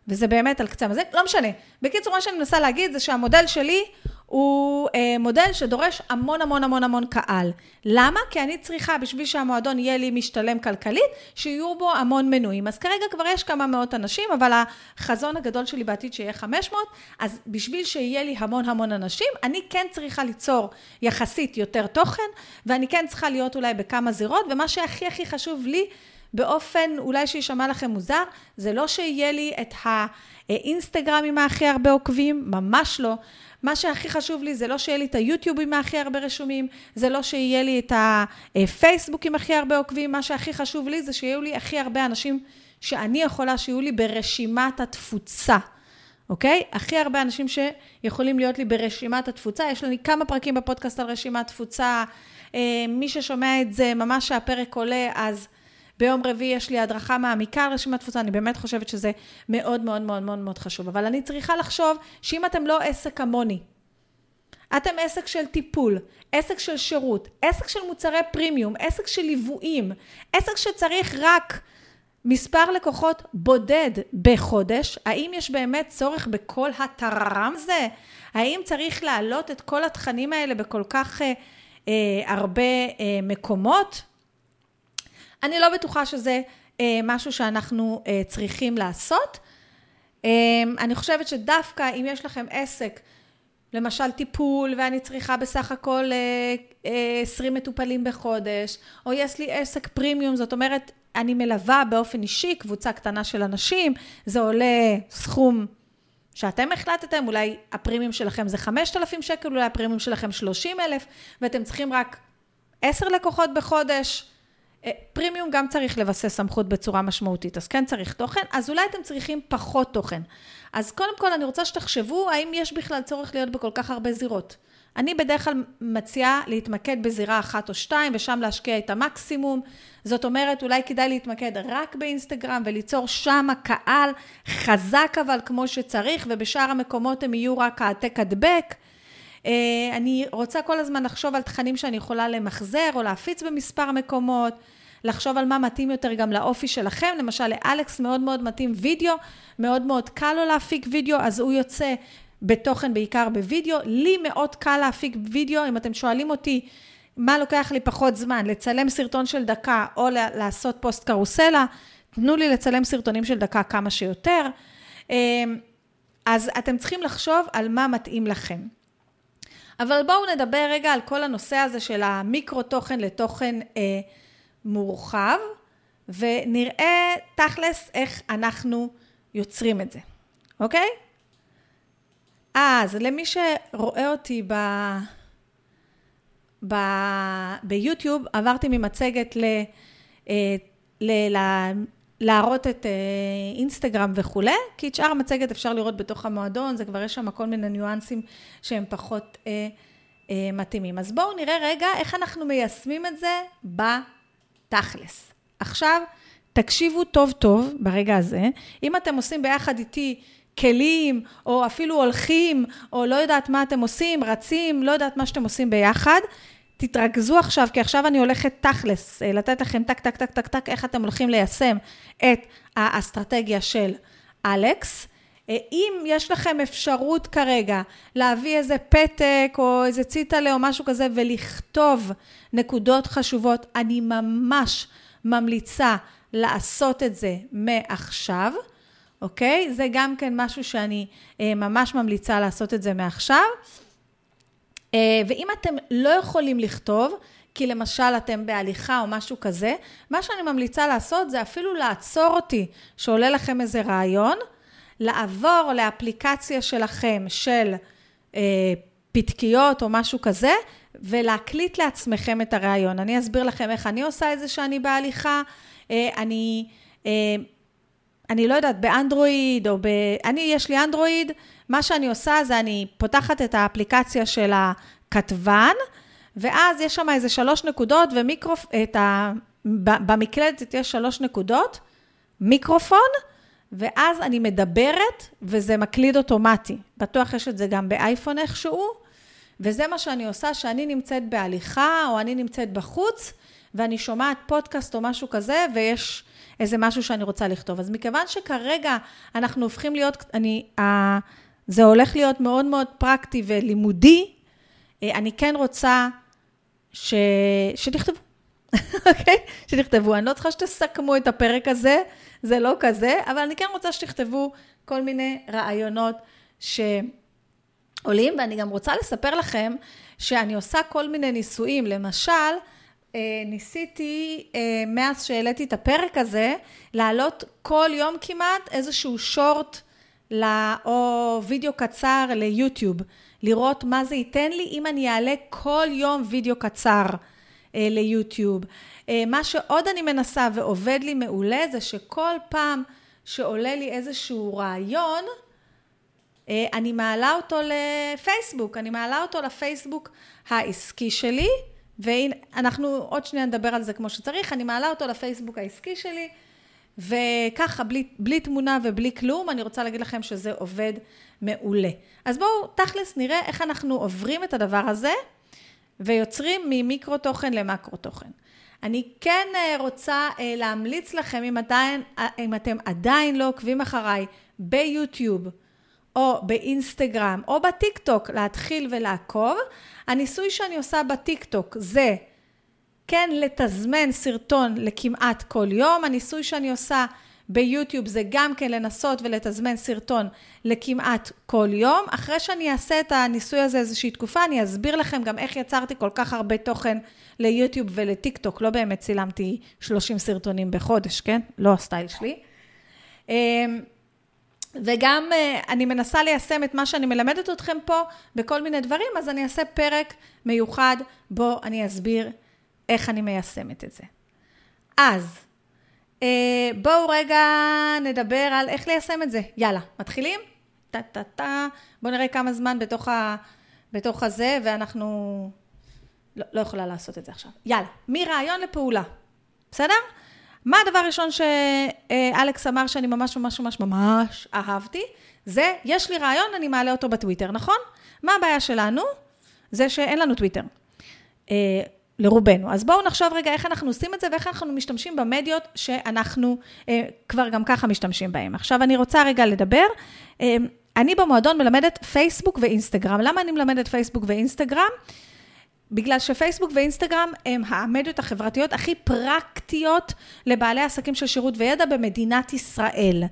וזה באמת על קצה המזלג, לא משנה. בקיצור, מה שאני מנסה להגיד זה שהמודל שלי הוא אה, מודל שדורש המון המון המון המון קהל. למה? כי אני צריכה, בשביל שהמועדון יהיה לי משתלם כלכלית, שיהיו בו המון מנויים. אז כרגע כבר יש כמה מאות אנשים, אבל החזון הגדול שלי בעתיד שיהיה 500, אז בשביל שיהיה לי המון המון אנשים, אני כן צריכה ליצור יחסית יותר תוכן, ואני כן צריכה להיות אולי בכמה זירות, ומה שהכי הכי חשוב לי, באופן אולי שישמע לכם מוזר, זה לא שיהיה לי את האינסטגרם עם הכי הרבה עוקבים, ממש לא. מה שהכי חשוב לי זה לא שיהיה לי את היוטיוב עם הכי הרבה רשומים, זה לא שיהיה לי את הפייסבוק עם הכי הרבה עוקבים, מה שהכי חשוב לי זה שיהיו לי הכי הרבה אנשים שאני יכולה שיהיו לי ברשימת התפוצה. אוקיי? הכי הרבה אנשים שיכולים להיות לי ברשימת התפוצה. יש לי כמה פרקים בפודקאסט על רשימת תפוצה. אה, מי ששומע את זה, ממש שהפרק עולה, אז ביום רביעי יש לי הדרכה מעמיקה על רשימת תפוצה, אני באמת חושבת שזה מאוד מאוד מאוד מאוד מאוד חשוב. אבל אני צריכה לחשוב שאם אתם לא עסק כמוני, אתם עסק של טיפול, עסק של שירות, עסק של מוצרי פרימיום, עסק של ליוויים, עסק שצריך רק מספר לקוחות בודד בחודש, האם יש באמת צורך בכל הטררם הזה? האם צריך להעלות את כל התכנים האלה בכל כך אה, אה, הרבה אה, מקומות? אני לא בטוחה שזה אה, משהו שאנחנו אה, צריכים לעשות. אה, אני חושבת שדווקא אם יש לכם עסק, למשל טיפול, ואני צריכה בסך הכל אה, אה, 20 מטופלים בחודש, או יש לי עסק פרימיום, זאת אומרת, אני מלווה באופן אישי קבוצה קטנה של אנשים, זה עולה סכום שאתם החלטתם, אולי הפרימיום שלכם זה 5,000 שקל, אולי הפרימיום שלכם 30,000, ואתם צריכים רק 10 לקוחות בחודש, פרימיום גם צריך לבסס סמכות בצורה משמעותית, אז כן צריך תוכן, אז אולי אתם צריכים פחות תוכן. אז קודם כל אני רוצה שתחשבו האם יש בכלל צורך להיות בכל כך הרבה זירות. אני בדרך כלל מציעה להתמקד בזירה אחת או שתיים ושם להשקיע את המקסימום. זאת אומרת, אולי כדאי להתמקד רק באינסטגרם וליצור שם קהל חזק אבל כמו שצריך, ובשאר המקומות הם יהיו רק העתק הדבק. אה, אני רוצה כל הזמן לחשוב על תכנים שאני יכולה למחזר או להפיץ במספר מקומות. לחשוב על מה מתאים יותר גם לאופי שלכם. למשל, לאלכס מאוד מאוד מתאים וידאו, מאוד מאוד קל לו להפיק וידאו, אז הוא יוצא בתוכן בעיקר בווידאו. לי מאוד קל להפיק וידאו, אם אתם שואלים אותי מה לוקח לי פחות זמן, לצלם סרטון של דקה או לעשות פוסט קרוסלה, תנו לי לצלם סרטונים של דקה כמה שיותר. אמ, אז אתם צריכים לחשוב על מה מתאים לכם. אבל בואו נדבר רגע על כל הנושא הזה של המיקרו תוכן לתוכן אה, מורחב, ונראה תכלס איך אנחנו יוצרים את זה, אוקיי? אז למי שרואה אותי ב... ב... ביוטיוב, עברתי ממצגת ל... אה, ל... ל... להראות את אה, אינסטגרם וכולי, כי את שאר המצגת אפשר לראות בתוך המועדון, זה כבר יש שם כל מיני ניואנסים שהם פחות אה, אה, מתאימים. אז בואו נראה רגע איך אנחנו מיישמים את זה בתכלס. עכשיו, תקשיבו טוב טוב ברגע הזה. אם אתם עושים ביחד איתי כלים, או אפילו הולכים, או לא יודעת מה אתם עושים, רצים, לא יודעת מה שאתם עושים ביחד, תתרכזו עכשיו, כי עכשיו אני הולכת תכלס, אה, לתת לכם טק, טק, טק, טק, טק, איך אתם הולכים ליישם את האסטרטגיה של אלכס. אה, אם יש לכם אפשרות כרגע להביא איזה פתק או איזה ציטלה או משהו כזה ולכתוב נקודות חשובות, אני ממש ממליצה לעשות את זה מעכשיו, אוקיי? זה גם כן משהו שאני אה, ממש ממליצה לעשות את זה מעכשיו. ואם אתם לא יכולים לכתוב, כי למשל אתם בהליכה או משהו כזה, מה שאני ממליצה לעשות זה אפילו לעצור אותי, שעולה לכם איזה רעיון, לעבור לאפליקציה שלכם של אה, פתקיות או משהו כזה, ולהקליט לעצמכם את הרעיון. אני אסביר לכם איך אני עושה את זה שאני בהליכה. אה, אני, אה, אני לא יודעת, באנדרואיד או ב... אני, יש לי אנדרואיד, מה שאני עושה זה אני פותחת את האפליקציה של הכתבן, ואז יש שם איזה שלוש נקודות ומיקרופ... ה... במקלדת יש שלוש נקודות, מיקרופון, ואז אני מדברת וזה מקליד אוטומטי. בטוח יש את זה גם באייפון איכשהו, וזה מה שאני עושה, שאני נמצאת בהליכה או אני נמצאת בחוץ, ואני שומעת פודקאסט או משהו כזה, ויש איזה משהו שאני רוצה לכתוב. אז מכיוון שכרגע אנחנו הופכים להיות, אני, אה, זה הולך להיות מאוד מאוד פרקטי ולימודי, אה, אני כן רוצה ש... שתכתבו, <laughs> אוקיי? שתכתבו. אני לא צריכה שתסכמו את הפרק הזה, זה לא כזה, אבל אני כן רוצה שתכתבו כל מיני רעיונות שעולים, ואני גם רוצה לספר לכם שאני עושה כל מיני ניסויים. למשל, אה, ניסיתי, אה, מאז שהעליתי את הפרק הזה, להעלות כל יום כמעט איזשהו שורט או וידאו קצר ליוטיוב. לראות מה זה ייתן לי אם אני אעלה כל יום וידאו קצר ליוטיוב. אה, מה שעוד אני מנסה ועובד לי מעולה זה שכל פעם שעולה לי איזשהו רעיון, אה, אני מעלה אותו לפייסבוק, אני מעלה אותו לפייסבוק העסקי שלי, והנה, אנחנו עוד שנייה נדבר על זה כמו שצריך, אני מעלה אותו לפייסבוק העסקי שלי, וככה, בלי, בלי תמונה ובלי כלום, אני רוצה להגיד לכם שזה עובד מעולה. אז בואו, תכלס, נראה איך אנחנו עוברים את הדבר הזה, ויוצרים ממיקרו תוכן למקרו תוכן. אני כן אה, רוצה אה, להמליץ לכם, אם, עדיין, אה, אם אתם עדיין לא עוקבים אחריי ביוטיוב, או באינסטגרם, או בטיק טוק, להתחיל ולעקוב. הניסוי שאני עושה בטיק טוק זה כן לתזמן סרטון לכמעט כל יום. הניסוי שאני עושה ביוטיוב זה גם כן לנסות ולתזמן סרטון לכמעט כל יום. אחרי שאני אעשה את הניסוי הזה איזושהי תקופה, אני אסביר לכם גם איך יצרתי כל כך הרבה תוכן ליוטיוב ולטיק טוק. לא באמת צילמתי 30 סרטונים בחודש, כן? לא הסטייל שלי. אמ, וגם אה, אני מנסה ליישם את מה שאני מלמדת אתכם פה בכל מיני דברים, אז אני אעשה פרק מיוחד בו אני אסביר איך אני מיישמת את זה. אז, בואו רגע נדבר על איך ליישם את זה. יאללה, מתחילים? טה-טה-טה. בואו נראה כמה זמן בתוך, ה, בתוך הזה, ואנחנו... לא, לא יכולה לעשות את זה עכשיו. יאללה, מרעיון לפעולה. בסדר? מה הדבר הראשון שאלכס אמר שאני ממש ממש ממש ממש אהבתי? זה, יש לי רעיון, אני מעלה אותו בטוויטר, נכון? מה הבעיה שלנו? זה שאין לנו טוויטר. לרובנו. אז בואו נחשוב רגע איך אנחנו עושים את זה ואיך אנחנו משתמשים במדיות שאנחנו אה, כבר גם ככה משתמשים בהן. עכשיו אני רוצה רגע לדבר. אה, אני במועדון מלמדת פייסבוק ואינסטגרם. למה אני מלמדת פייסבוק ואינסטגרם? בגלל שפייסבוק ואינסטגרם הם המדיות החברתיות הכי פרקטיות לבעלי עסקים של שירות וידע במדינת ישראל.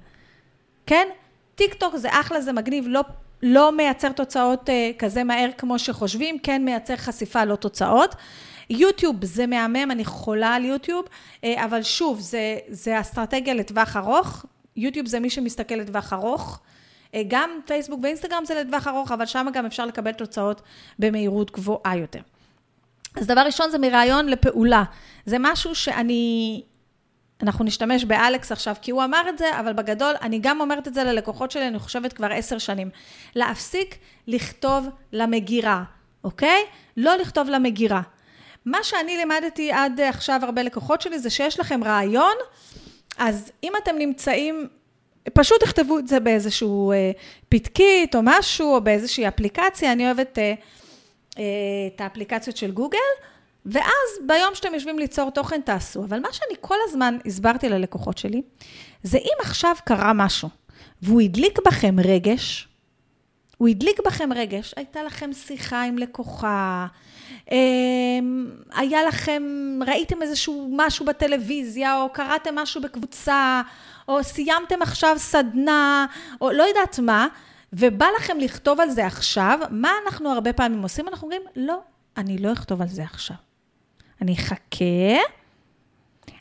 כן? טיק טוק זה אחלה, זה מגניב, לא, לא מייצר תוצאות אה, כזה מהר כמו שחושבים, כן מייצר חשיפה, לא תוצאות. יוטיוב זה מהמם, אני חולה על יוטיוב, אה, אבל שוב, זה, זה אסטרטגיה לטווח ארוך. יוטיוב זה מי שמסתכל לטווח ארוך. אה, גם פייסבוק ואינסטגרם זה לטווח ארוך, אבל שם גם אפשר לקבל תוצאות במהירות גבוהה יותר. אז דבר ראשון זה מרעיון לפעולה. זה משהו שאני, אנחנו נשתמש באלכס עכשיו, כי הוא אמר את זה, אבל בגדול, אני גם אומרת את זה ללקוחות שלי, אני חושבת כבר עשר שנים. להפסיק לכתוב למגירה, אוקיי? לא לכתוב למגירה. מה שאני לימדתי עד עכשיו הרבה לקוחות שלי, זה שיש לכם רעיון, אז אם אתם נמצאים, פשוט תכתבו את זה באיזשהו אה, פתקית או משהו, או באיזושהי אפליקציה, אני אוהבת... אה, את האפליקציות של גוגל, ואז ביום שאתם יושבים ליצור תוכן, תעשו. אבל מה שאני כל הזמן הסברתי ללקוחות שלי, זה אם עכשיו קרה משהו, והוא הדליק בכם רגש, הוא הדליק בכם רגש, הייתה לכם שיחה עם לקוחה, אמ, היה לכם, ראיתם איזשהו משהו בטלוויזיה, או קראתם משהו בקבוצה, או סיימתם עכשיו סדנה, או לא יודעת מה, ובא לכם לכתוב על זה עכשיו, מה אנחנו הרבה פעמים עושים? אנחנו אומרים, לא, אני לא אכתוב על זה עכשיו. אני אחכה,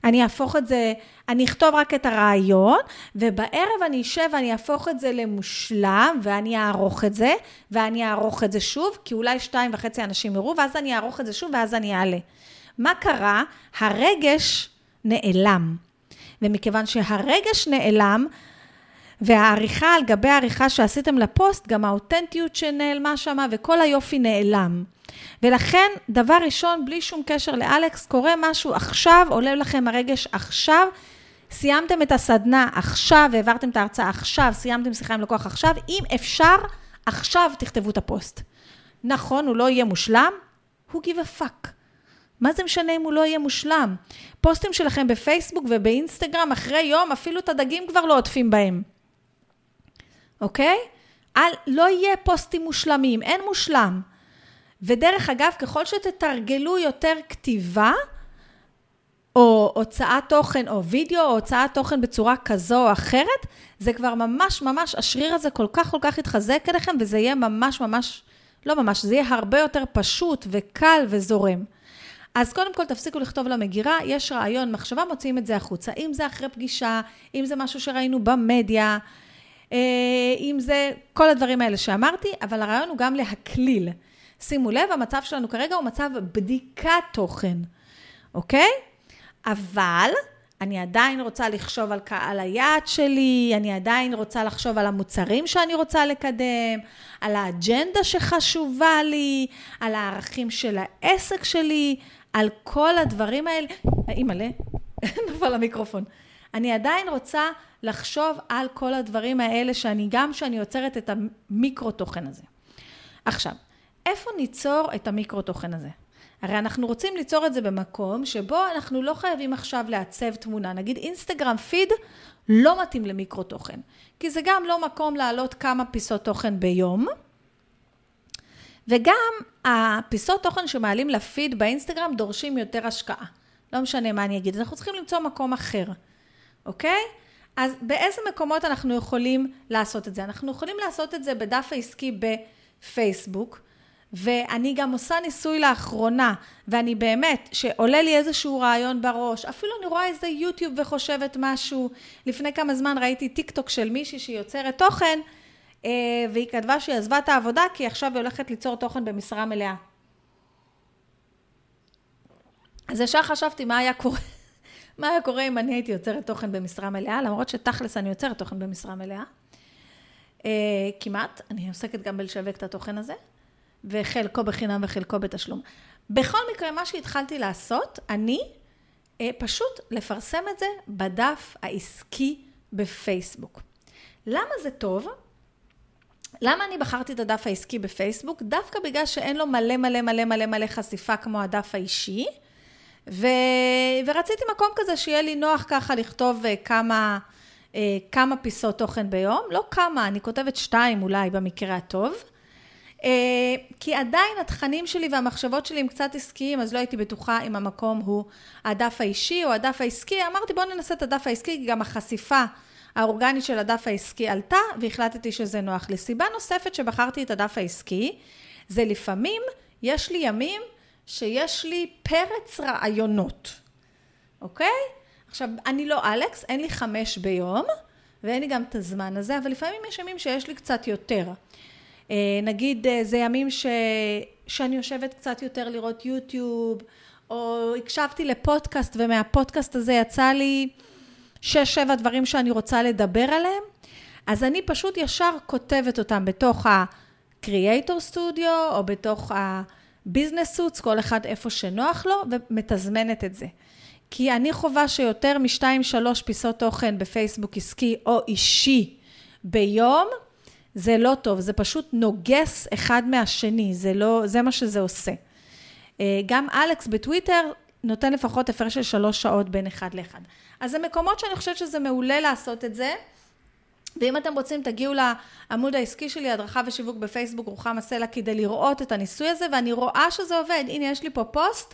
אני אהפוך את זה, אני אכתוב רק את הרעיון, ובערב אני אשב ואני אהפוך את זה למושלם, ואני אערוך את זה, ואני אערוך את זה שוב, כי אולי שתיים וחצי אנשים יראו, ואז אני אערוך את זה שוב, ואז אני אעלה. מה קרה? הרגש נעלם. ומכיוון שהרגש נעלם, והעריכה על גבי העריכה שעשיתם לפוסט, גם האותנטיות שנעלמה שם, וכל היופי נעלם. ולכן, דבר ראשון, בלי שום קשר לאלכס, קורה משהו עכשיו, עולה לכם הרגש עכשיו, סיימתם את הסדנה עכשיו, העברתם את ההרצאה עכשיו, סיימתם שיחה עם לקוח עכשיו, אם אפשר, עכשיו תכתבו את הפוסט. נכון, הוא לא יהיה מושלם, הוא give a fuck. מה זה משנה אם הוא לא יהיה מושלם? פוסטים שלכם בפייסבוק ובאינסטגרם, אחרי יום, אפילו את הדגים כבר לא עוטפים בהם. אוקיי? על, לא יהיה פוסטים מושלמים, אין מושלם. ודרך אגב, ככל שתתרגלו יותר כתיבה, או הוצאת תוכן, או וידאו, או הוצאת תוכן בצורה כזו או אחרת, זה כבר ממש ממש, השריר הזה כל כך כל כך יתחזק אליכם, וזה יהיה ממש ממש, לא ממש, זה יהיה הרבה יותר פשוט וקל וזורם. אז קודם כל תפסיקו לכתוב למגירה, יש רעיון, מחשבה, מוציאים את זה החוצה. אם זה אחרי פגישה, אם זה משהו שראינו במדיה, אם זה כל הדברים האלה שאמרתי, אבל הרעיון הוא גם להקליל. שימו לב, המצב שלנו כרגע הוא מצב בדיקת תוכן, אוקיי? אבל אני עדיין רוצה לחשוב על קהל היעד שלי, אני עדיין רוצה לחשוב על המוצרים שאני רוצה לקדם, על האג'נדה שחשובה לי, על הערכים של העסק שלי, על כל הדברים האלה. אימא'לה, <laughs> נפל המיקרופון. אני עדיין רוצה לחשוב על כל הדברים האלה, שאני גם כשאני יוצרת את המיקרו תוכן הזה. עכשיו, איפה ניצור את המיקרו תוכן הזה? הרי אנחנו רוצים ליצור את זה במקום שבו אנחנו לא חייבים עכשיו לעצב תמונה. נגיד אינסטגרם פיד לא מתאים למיקרו תוכן, כי זה גם לא מקום להעלות כמה פיסות תוכן ביום, וגם הפיסות תוכן שמעלים לפיד באינסטגרם דורשים יותר השקעה. לא משנה מה אני אגיד, אנחנו צריכים למצוא מקום אחר, אוקיי? אז באיזה מקומות אנחנו יכולים לעשות את זה? אנחנו יכולים לעשות את זה בדף העסקי בפייסבוק, ואני גם עושה ניסוי לאחרונה, ואני באמת, שעולה לי איזשהו רעיון בראש, אפילו אני רואה איזה יוטיוב וחושבת משהו. לפני כמה זמן ראיתי טיק טוק של מישהי שהיא יוצרת תוכן, אה, והיא כתבה שהיא עזבה את העבודה, כי עכשיו היא הולכת ליצור תוכן במשרה מלאה. אז ישר חשבתי מה היה קורה, מה היה קורה אם אני הייתי יוצרת תוכן במשרה מלאה, למרות שתכלס אני יוצרת תוכן במשרה מלאה. אה, כמעט, אני עוסקת גם בלשווק את התוכן הזה. וחלקו בחינם וחלקו בתשלום. בכל מקרה, מה שהתחלתי לעשות, אני אה, פשוט לפרסם את זה בדף העסקי בפייסבוק. למה זה טוב? למה אני בחרתי את הדף העסקי בפייסבוק? דווקא בגלל שאין לו מלא מלא מלא מלא מלא חשיפה כמו הדף האישי, ו... ורציתי מקום כזה שיהיה לי נוח ככה לכתוב אה, כמה, אה, כמה פיסות תוכן ביום, לא כמה, אני כותבת שתיים אולי במקרה הטוב. אה, כי עדיין התכנים שלי והמחשבות שלי הם קצת עסקיים, אז לא הייתי בטוחה אם המקום הוא הדף האישי או הדף העסקי. אמרתי בואו ננסה את הדף העסקי, כי גם החשיפה האורגנית של הדף העסקי עלתה, והחלטתי שזה נוח לי. סיבה נוספת שבחרתי את הדף העסקי, זה לפעמים יש לי ימים שיש לי פרץ רעיונות, אוקיי? עכשיו, אני לא אלכס, אין לי חמש ביום, ואין לי גם את הזמן הזה, אבל לפעמים יש ימים שיש לי קצת יותר. אה, נגיד אה, זה ימים ש... שאני יושבת קצת יותר לראות יוטיוב, או הקשבתי לפודקאסט ומהפודקאסט הזה יצא לי שש, שבע דברים שאני רוצה לדבר עליהם, אז אני פשוט ישר כותבת אותם בתוך ה-Creator Studio או בתוך ה-Business Suits, כל אחד איפה שנוח לו, ומתזמנת את זה. כי אני חווה שיותר משתיים, שלוש פיסות תוכן בפייסבוק עסקי או אישי ביום, זה לא טוב, זה פשוט נוגס אחד מהשני, זה לא, זה מה שזה עושה. אה, גם אלכס בטוויטר נותן לפחות הפרש של שלוש שעות בין אחד לאחד. אז זה מקומות שאני חושבת שזה מעולה לעשות את זה. ואם אתם רוצים, תגיעו לעמוד העסקי שלי, הדרכה ושיווק בפייסבוק, רוחמה סלע, כדי לראות את הניסוי הזה, ואני רואה שזה עובד. הנה, יש לי פה פוסט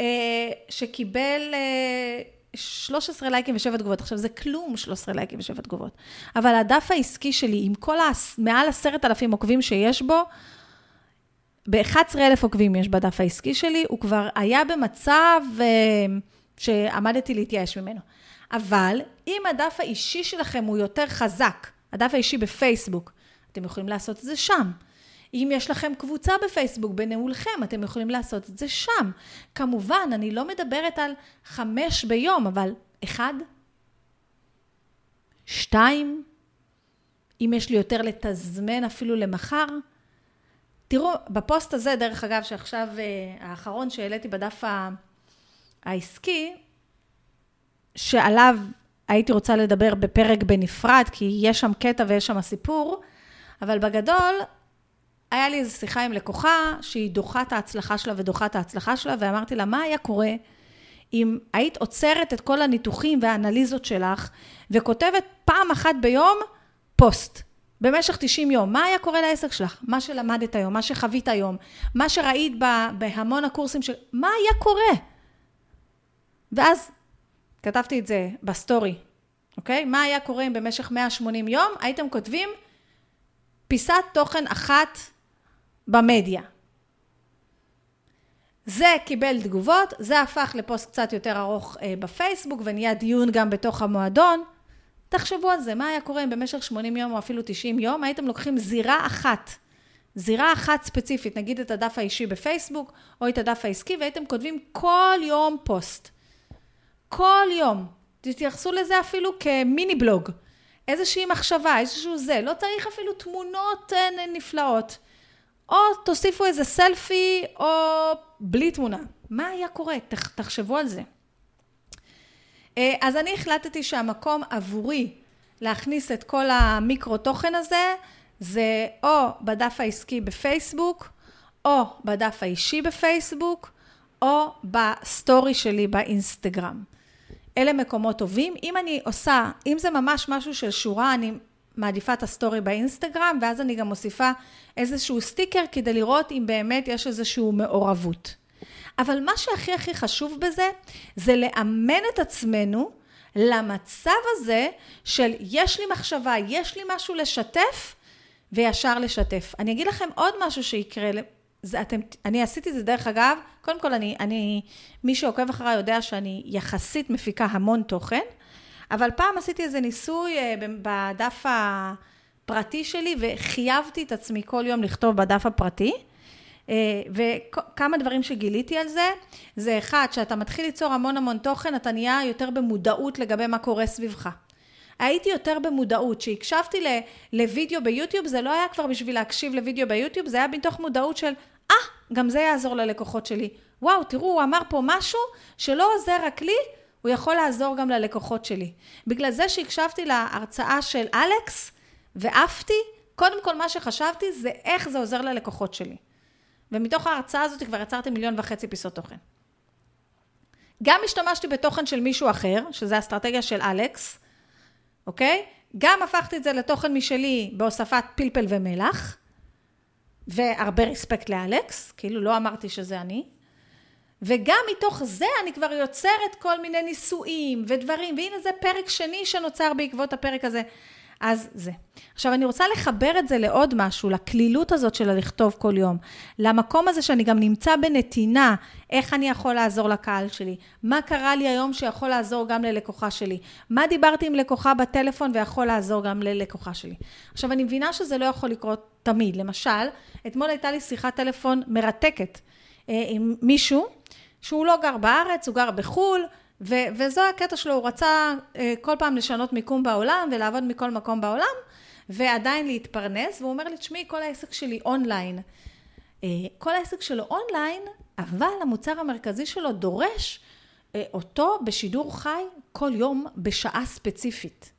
אה, שקיבל אה, 13 לייקים ושבע תגובות. עכשיו, זה כלום 13 לייקים ושבע תגובות. אבל הדף העסקי שלי, עם כל המעל עשרת אלפים עוקבים שיש בו, ב-11,000 עוקבים יש בדף העסקי שלי, הוא כבר היה במצב אה, שעמדתי להתייאש ממנו. אבל אם הדף האישי שלכם הוא יותר חזק, הדף האישי בפייסבוק, אתם יכולים לעשות את זה שם. אם יש לכם קבוצה בפייסבוק בניהולכם, אתם יכולים לעשות את זה שם. כמובן, אני לא מדברת על חמש ביום, אבל אחד, שתיים, אם יש לי יותר לתזמן אפילו למחר. תראו, בפוסט הזה, דרך אגב, שעכשיו, אה, האחרון שהעליתי בדף העסקי, שעליו הייתי רוצה לדבר בפרק בנפרד, כי יש שם קטע ויש שם סיפור, אבל בגדול, היה לי איזו שיחה עם לקוחה שהיא דוחה את ההצלחה שלה ודוחה את ההצלחה שלה, ואמרתי לה, מה היה קורה אם היית עוצרת את כל הניתוחים והאנליזות שלך, וכותבת פעם אחת ביום פוסט, במשך 90 יום, מה היה קורה לעסק שלך? מה שלמדת היום, מה שחווית היום, מה שראית בהמון הקורסים של... מה היה קורה? ואז כתבתי את זה בסטורי, אוקיי? מה היה קורה אם במשך 180 יום הייתם כותבים פיסת תוכן אחת במדיה. זה קיבל תגובות, זה הפך לפוסט קצת יותר ארוך אה, בפייסבוק ונהיה דיון גם בתוך המועדון. תחשבו על זה, מה היה קורה אם במשך 80 יום או אפילו 90 יום הייתם לוקחים זירה אחת, זירה אחת ספציפית, נגיד את הדף האישי בפייסבוק או את הדף העסקי, והייתם כותבים כל יום פוסט. כל יום. תתייחסו לזה אפילו כמיני בלוג. איזושהי מחשבה, איזשהו זה. לא צריך אפילו תמונות אה, נפלאות. או תוסיפו איזה סלפי, או בלי תמונה. מה היה קורה? תחשבו על זה. אה, אז אני החלטתי שהמקום עבורי להכניס את כל המיקרו תוכן הזה, זה או בדף העסקי בפייסבוק, או בדף האישי בפייסבוק, או בסטורי שלי באינסטגרם. אלה מקומות טובים. אם אני עושה, אם זה ממש משהו של שורה, אני מעדיפה את הסטורי באינסטגרם, ואז אני גם מוסיפה איזשהו סטיקר כדי לראות אם באמת יש איזושהי מעורבות. אבל מה שהכי הכי חשוב בזה, זה לאמן את עצמנו למצב הזה של יש לי מחשבה, יש לי משהו לשתף, וישר לשתף. אני אגיד לכם עוד משהו שיקרה, זה אתם, אני עשיתי את זה דרך אגב, קודם כל אני, אני, מי שעוקב אחריי יודע שאני יחסית מפיקה המון תוכן, אבל פעם עשיתי איזה ניסוי אה, בדף הפרטי שלי וחייבתי את עצמי כל יום לכתוב בדף הפרטי. אה, וכמה דברים שגיליתי על זה, זה אחד, שאתה מתחיל ליצור המון המון תוכן, אתה נהיה יותר במודעות לגבי מה קורה סביבך. הייתי יותר במודעות, שהקשבתי לוידאו ביוטיוב, זה לא היה כבר בשביל להקשיב לוידאו ביוטיוב, זה היה מתוך מודעות של, אה, גם זה יעזור ללקוחות שלי. וואו, תראו, הוא אמר פה משהו שלא עוזר רק לי, הוא יכול לעזור גם ללקוחות שלי. בגלל זה שהקשבתי להרצאה של אלכס ועפתי, קודם כל מה שחשבתי זה איך זה עוזר ללקוחות שלי. ומתוך ההרצאה הזאת כבר יצרתי מיליון וחצי פיסות תוכן. גם השתמשתי בתוכן של מישהו אחר, שזה אסטרטגיה של אלכס, אוקיי? גם הפכתי את זה לתוכן משלי בהוספת פלפל ומלח, והרבה רספקט לאלכס, כאילו לא אמרתי שזה אני. וגם מתוך זה אני כבר יוצרת כל מיני ניסויים ודברים, והנה זה פרק שני שנוצר בעקבות הפרק הזה. אז זה. עכשיו, אני רוצה לחבר את זה לעוד משהו, לקלילות הזאת של הלכתוב כל יום, למקום הזה שאני גם נמצא בנתינה, איך אני יכול לעזור לקהל שלי, מה קרה לי היום שיכול לעזור גם ללקוחה שלי, מה דיברתי עם לקוחה בטלפון ויכול לעזור גם ללקוחה שלי. עכשיו, אני מבינה שזה לא יכול לקרות תמיד. למשל, אתמול הייתה לי שיחת טלפון מרתקת אה, עם מישהו, שהוא לא גר בארץ, הוא גר בחו"ל, ו- וזו הקטע שלו, הוא רצה אה, כל פעם לשנות מיקום בעולם ולעבוד מכל מקום בעולם, ועדיין להתפרנס, והוא אומר לי, תשמעי, כל העסק שלי אונליין. אה, כל העסק שלו אונליין, אבל המוצר המרכזי שלו דורש אותו בשידור חי כל יום בשעה ספציפית.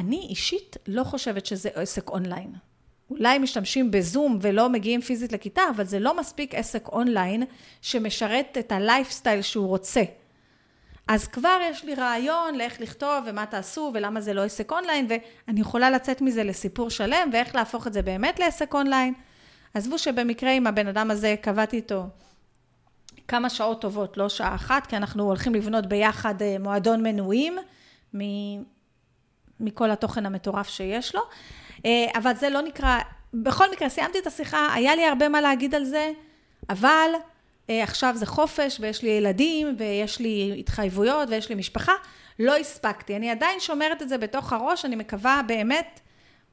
אני אישית לא חושבת שזה עסק אונליין. אולי משתמשים בזום ולא מגיעים פיזית לכיתה, אבל זה לא מספיק עסק אונליין שמשרת את הלייפסטייל שהוא רוצה. אז כבר יש לי רעיון לאיך לכתוב ומה תעשו ולמה זה לא עסק אונליין, ואני יכולה לצאת מזה לסיפור שלם ואיך להפוך את זה באמת לעסק אונליין. עזבו שבמקרה עם הבן אדם הזה קבעתי איתו כמה שעות טובות, לא שעה אחת, כי אנחנו הולכים לבנות ביחד אה, מועדון מנויים מכל התוכן המטורף שיש לו. אה, אבל זה לא נקרא בכל מקרה, סיימתי את השיחה, היה לי הרבה מה להגיד על זה, אבל אה, עכשיו זה חופש, ויש לי ילדים, ויש לי התחייבויות, ויש לי משפחה. לא הספקתי. אני עדיין שומרת את זה בתוך הראש, אני מקווה באמת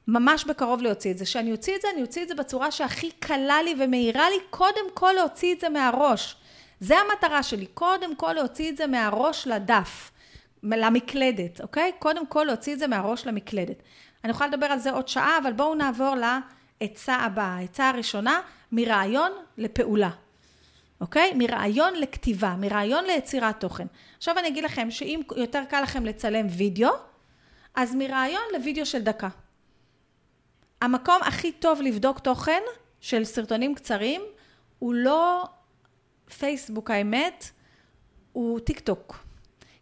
ממש בקרוב להוציא את זה. כשאני אוציא את זה, אני אוציא את זה בצורה שהכי קלה לי ומהירה לי, קודם כל להוציא את זה מהראש. זה המטרה שלי, קודם כל להוציא את זה מהראש לדף, למקלדת, אוקיי? קודם כל להוציא את זה מהראש למקלדת. אני יכולה לדבר על זה עוד שעה, אבל בואו נעבור לעצה הבאה. העצה הראשונה, מרעיון לפעולה. אוקיי? מרעיון לכתיבה, מרעיון ליצירת תוכן. עכשיו אני אגיד לכם שאם יותר קל לכם לצלם וידאו, אז מרעיון לוידאו של דקה. המקום הכי טוב לבדוק תוכן של סרטונים קצרים הוא לא פייסבוק האמת, הוא טיק טוק.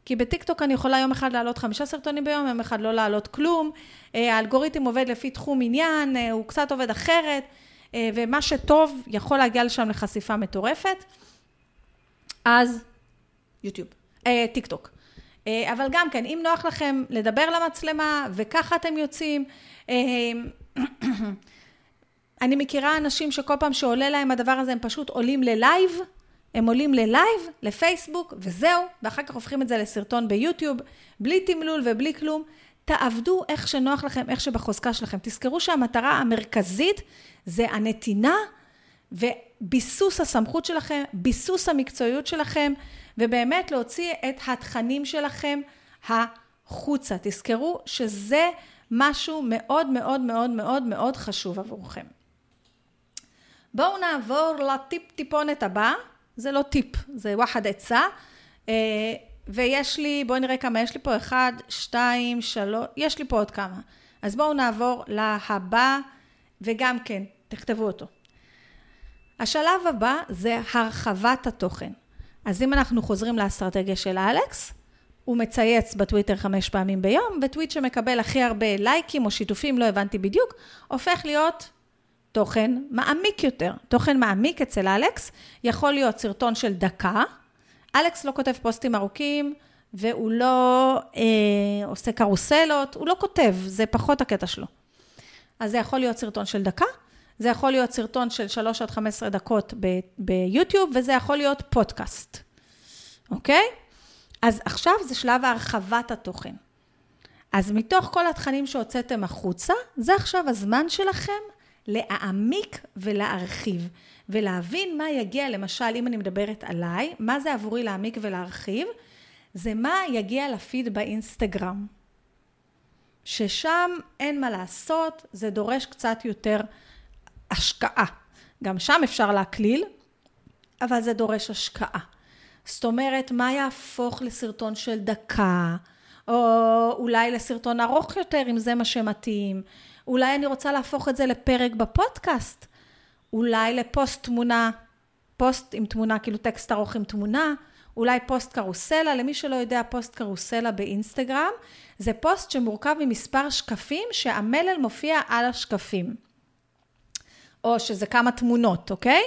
כי בטיק טוק אני יכולה יום אחד להעלות חמישה סרטונים ביום, יום אחד לא להעלות כלום. אה, האלגוריתם עובד לפי תחום עניין, אה, הוא קצת עובד אחרת. אה, ומה שטוב יכול להגיע לשם לחשיפה מטורפת, אז יוטיוב, טיק טוק. אה, אבל גם כן, אם נוח לכם לדבר למצלמה וככה אתם יוצאים, <clears throat> אני מכירה אנשים שכל פעם שעולה להם הדבר הזה הם פשוט עולים ללייב, הם עולים ללייב, לפייסבוק וזהו, ואחר כך הופכים את זה לסרטון ביוטיוב, בלי תמלול ובלי כלום. תעבדו איך שנוח לכם, איך שבחוזקה שלכם. תזכרו שהמטרה המרכזית זה הנתינה וביסוס הסמכות שלכם, ביסוס המקצועיות שלכם, ובאמת להוציא את התכנים שלכם החוצה. תזכרו שזה משהו מאוד מאוד מאוד מאוד מאוד חשוב עבורכם. בואו נעבור לטיפ טיפונת הבא, זה לא טיפ, זה וואחד עצה. אה, ויש לי, בואו נראה כמה יש לי פה, אחד, שתיים, שלוש, יש לי פה עוד כמה. אז בואו נעבור להבא, וגם כן, תכתבו אותו. השלב הבא זה הרחבת התוכן. אז אם אנחנו חוזרים לאסטרטגיה של אלכס, הוא מצייץ בטוויטר חמש פעמים ביום, וטוויט שמקבל הכי הרבה לייקים או שיתופים, לא הבנתי בדיוק, הופך להיות תוכן מעמיק יותר. תוכן מעמיק אצל אלכס יכול להיות סרטון של דקה, אלכס לא כותב פוסטים ארוכים, והוא לא אה, עושה קרוסלות, הוא לא כותב, זה פחות הקטע שלו. אז זה יכול להיות סרטון של דקה, זה יכול להיות סרטון של 3 עד 15 דקות ביוטיוב, וזה יכול להיות פודקאסט, אוקיי? אז עכשיו זה שלב הרחבת התוכן. אז מתוך כל התכנים שהוצאתם החוצה, זה עכשיו הזמן שלכם להעמיק ולהרחיב. ולהבין מה יגיע, למשל, אם אני מדברת עליי, מה זה עבורי להעמיק ולהרחיב, זה מה יגיע לפיד באינסטגרם. ששם אין מה לעשות, זה דורש קצת יותר השקעה. גם שם אפשר להקליל, אבל זה דורש השקעה. זאת אומרת, מה יהפוך לסרטון של דקה, או אולי לסרטון ארוך יותר, אם זה מה שמתאים. אולי אני רוצה להפוך את זה לפרק בפודקאסט. אולי לפוסט תמונה, פוסט עם תמונה, כאילו טקסט ארוך עם תמונה, אולי פוסט קרוסלה, למי שלא יודע, פוסט קרוסלה באינסטגרם, זה פוסט שמורכב ממספר שקפים שהמלל מופיע על השקפים. או שזה כמה תמונות, אוקיי?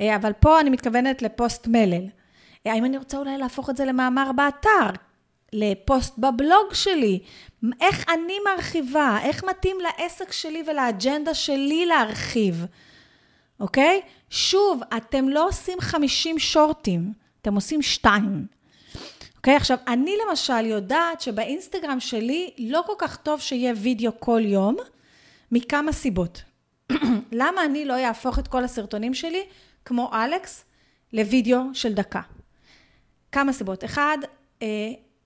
אה, אבל פה אני מתכוונת לפוסט מלל. אה, האם אני רוצה אולי להפוך את זה למאמר באתר? לפוסט בבלוג שלי, איך אני מרחיבה, איך מתאים לעסק שלי ולאג'נדה שלי להרחיב. אוקיי? שוב, אתם לא עושים 50 שורטים, אתם עושים שתיים. אוקיי? עכשיו, אני למשל יודעת שבאינסטגרם שלי לא כל כך טוב שיהיה וידאו כל יום, מכמה סיבות. <clears throat> למה אני לא אהפוך את כל הסרטונים שלי, כמו אלכס, לוידאו של דקה? כמה סיבות. אחד, אה,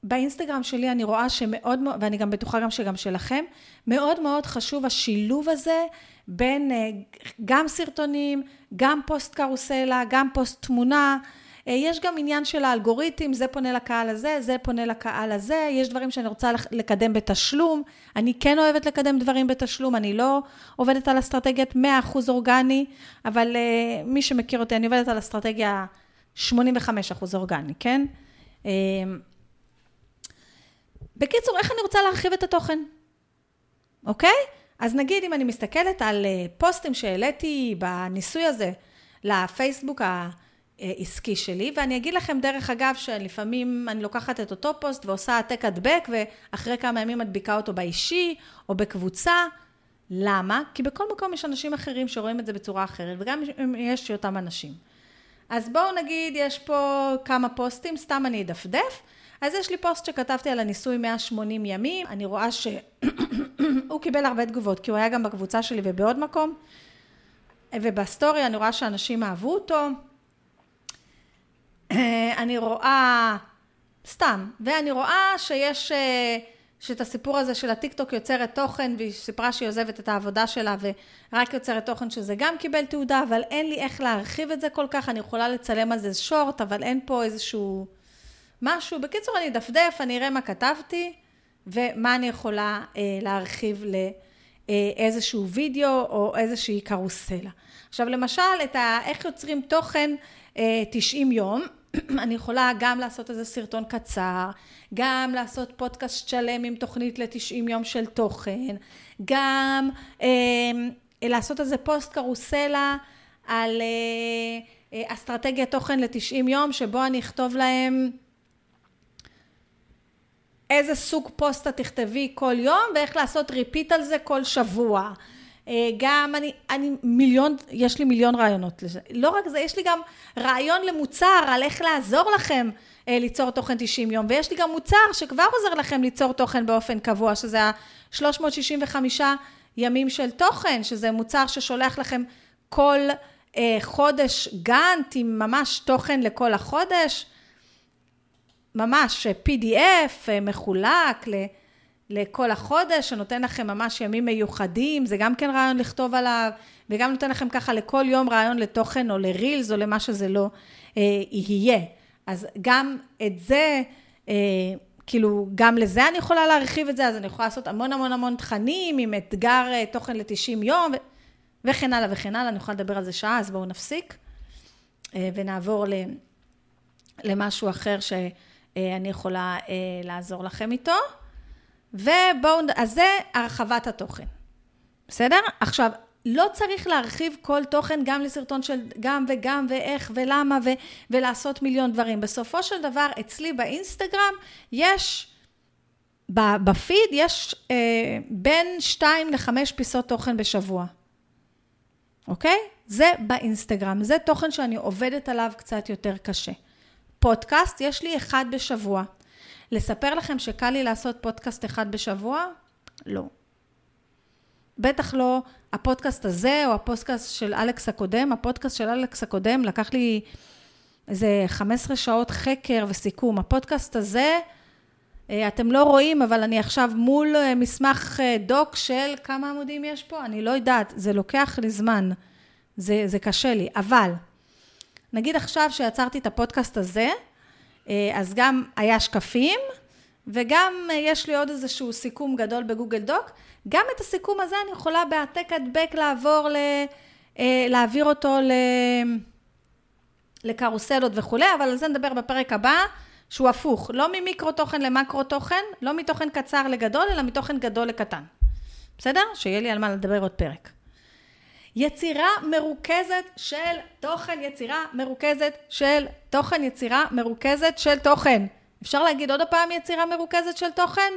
באינסטגרם שלי אני רואה שמאוד מאוד, ואני גם בטוחה גם שגם שלכם, מאוד מאוד חשוב השילוב הזה בין אה, גם סרטונים, גם פוסט קרוסלה, גם פוסט תמונה. אה, יש גם עניין של האלגוריתם, זה פונה לקהל הזה, זה פונה לקהל הזה, יש דברים שאני רוצה לקדם בתשלום, אני כן אוהבת לקדם דברים בתשלום, אני לא עובדת על אסטרטגיית 100% אורגני, אבל uh, מי שמכיר אותי, אני עובדת על אסטרטגיה 85% אורגני, כן? בקיצור, איך אני רוצה להרחיב את התוכן, אוקיי? אז נגיד אם אני מסתכלת על אה, פוסטים שהעליתי בניסוי הזה לפייסבוק העסקי שלי, ואני אגיד לכם דרך אגב שלפעמים אני לוקחת את אותו פוסט ועושה העתק הדבק ואחרי כמה ימים מדביקה אותו באישי או בקבוצה, למה? כי בכל מקום יש אנשים אחרים שרואים את זה בצורה אחרת, וגם אם יש אותם אנשים. אז בואו נגיד, יש פה כמה פוסטים, סתם אני אדפדף. אז יש לי פוסט שכתבתי על הניסוי 180 ימים, אני רואה שהוא <coughs> קיבל הרבה תגובות, כי הוא היה גם בקבוצה שלי ובעוד מקום, ובסטורי אני רואה שאנשים אהבו אותו. <coughs> אני רואה, סתם, ואני רואה שיש, שאת הסיפור הזה של הטיקטוק יוצרת תוכן, והיא סיפרה שהיא עוזבת את העבודה שלה ורק יוצרת תוכן שזה גם קיבל תעודה, אבל אין לי איך להרחיב את זה כל כך, אני יכולה לצלם על זה שורט, אבל אין פה איזשהו משהו. בקיצור, אני אדפדף, אני אראה מה כתבתי ומה אני יכולה אה, להרחיב לאיזשהו וידאו או איזושהי קרוסלה. עכשיו, למשל, את ה, איך יוצרים תוכן אה, 90 יום, <clears throat> אני יכולה גם לעשות איזה סרטון קצר, גם לעשות פודקאסט שלם עם תוכנית ל-90 יום של תוכן, גם אה, לעשות איזה פוסט קרוסלה על אה, אה, אסטרטגיית תוכן ל-90 יום, שבו אני אכתוב להם איזה סוג פוסט תכתבי כל יום ואיך לעשות repeat על זה כל שבוע. אה, גם אני, אני מיליון, יש לי מיליון רעיונות לזה. לא רק זה, יש לי גם רעיון למוצר על איך לעזור לכם אה, ליצור תוכן 90 יום, ויש לי גם מוצר שכבר עוזר לכם ליצור תוכן באופן קבוע, שזה ה-365 ימים של תוכן, שזה מוצר ששולח לכם כל אה, חודש גאנט עם ממש תוכן לכל החודש. ממש PDF אה, מחולק לכל החודש, שנותן לכם ממש ימים מיוחדים, זה גם כן רעיון לכתוב עליו, וגם נותן לכם ככה לכל יום רעיון לתוכן או לרילס או למה שזה לא אה, יהיה. אז גם את זה, אה, כאילו, גם לזה אני יכולה להרחיב את זה, אז אני יכולה לעשות המון המון המון תכנים עם אתגר אה, תוכן ל-90 יום, ו- וכן הלאה וכן הלאה, אני יכולה לדבר על זה שעה, אז בואו נפסיק אה, ונעבור ל- למשהו אחר ש... אה, אני יכולה אה, לעזור לכם איתו. ובואו, אז זה הרחבת התוכן. בסדר? עכשיו, לא צריך להרחיב כל תוכן גם לסרטון של גם וגם ואיך ולמה ו, ולעשות מיליון דברים. בסופו של דבר, אצלי באינסטגרם יש, בפיד יש אה, בין 2 ל-5 פיסות תוכן בשבוע. אוקיי? זה באינסטגרם. זה תוכן שאני עובדת עליו קצת יותר קשה. פודקאסט, יש לי אחד בשבוע. לספר לכם שקל לי לעשות פודקאסט אחד בשבוע? לא. בטח לא הפודקאסט הזה או הפודקאסט של אלכס הקודם. הפודקאסט של אלכס הקודם לקח לי איזה 15 שעות חקר וסיכום. הפודקאסט הזה, אה, אתם לא רואים, אבל אני עכשיו מול אה, מסמך אה, דוק של כמה עמודים יש פה? אני לא יודעת, זה לוקח לי זמן. זה, זה קשה לי. אבל נגיד עכשיו שיצרתי את הפודקאסט הזה, אה, אז גם היה שקפים, וגם אה, יש לי עוד איזשהו סיכום גדול בגוגל דוק. גם את הסיכום הזה אני יכולה בהעתק הדבק לעבור, ל, אה, להעביר אותו ל, לקרוסלות וכולי, אבל על זה נדבר בפרק הבא, שהוא הפוך, לא ממיקרו תוכן למקרו תוכן, לא מתוכן קצר לגדול, אלא מתוכן גדול לקטן. בסדר? שיהיה לי על מה לדבר עוד פרק. יצירה מרוכזת של תוכן, יצירה מרוכזת של תוכן, יצירה מרוכזת של תוכן. אפשר להגיד עוד פעם יצירה מרוכזת של תוכן?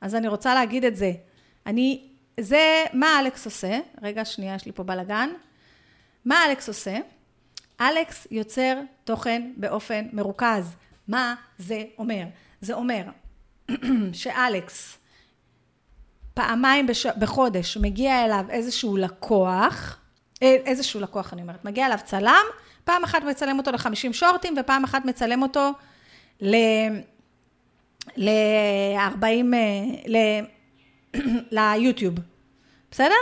אז אני רוצה להגיד את זה. אני, זה, מה אלכס עושה? רגע, שנייה, יש לי פה בלאגן. מה אלכס עושה? אלכס יוצר תוכן באופן מרוכז. מה זה אומר? זה אומר <clears throat> שאלכס פעמיים בש... בחודש מגיע אליו איזשהו לקוח, אה, איזשהו לקוח אני אומרת, מגיע אליו צלם, פעם אחת מצלם אותו ל-50 שורטים ופעם אחת מצלם אותו ל-40, אה, ל... <clears throat> ליוטיוב, בסדר?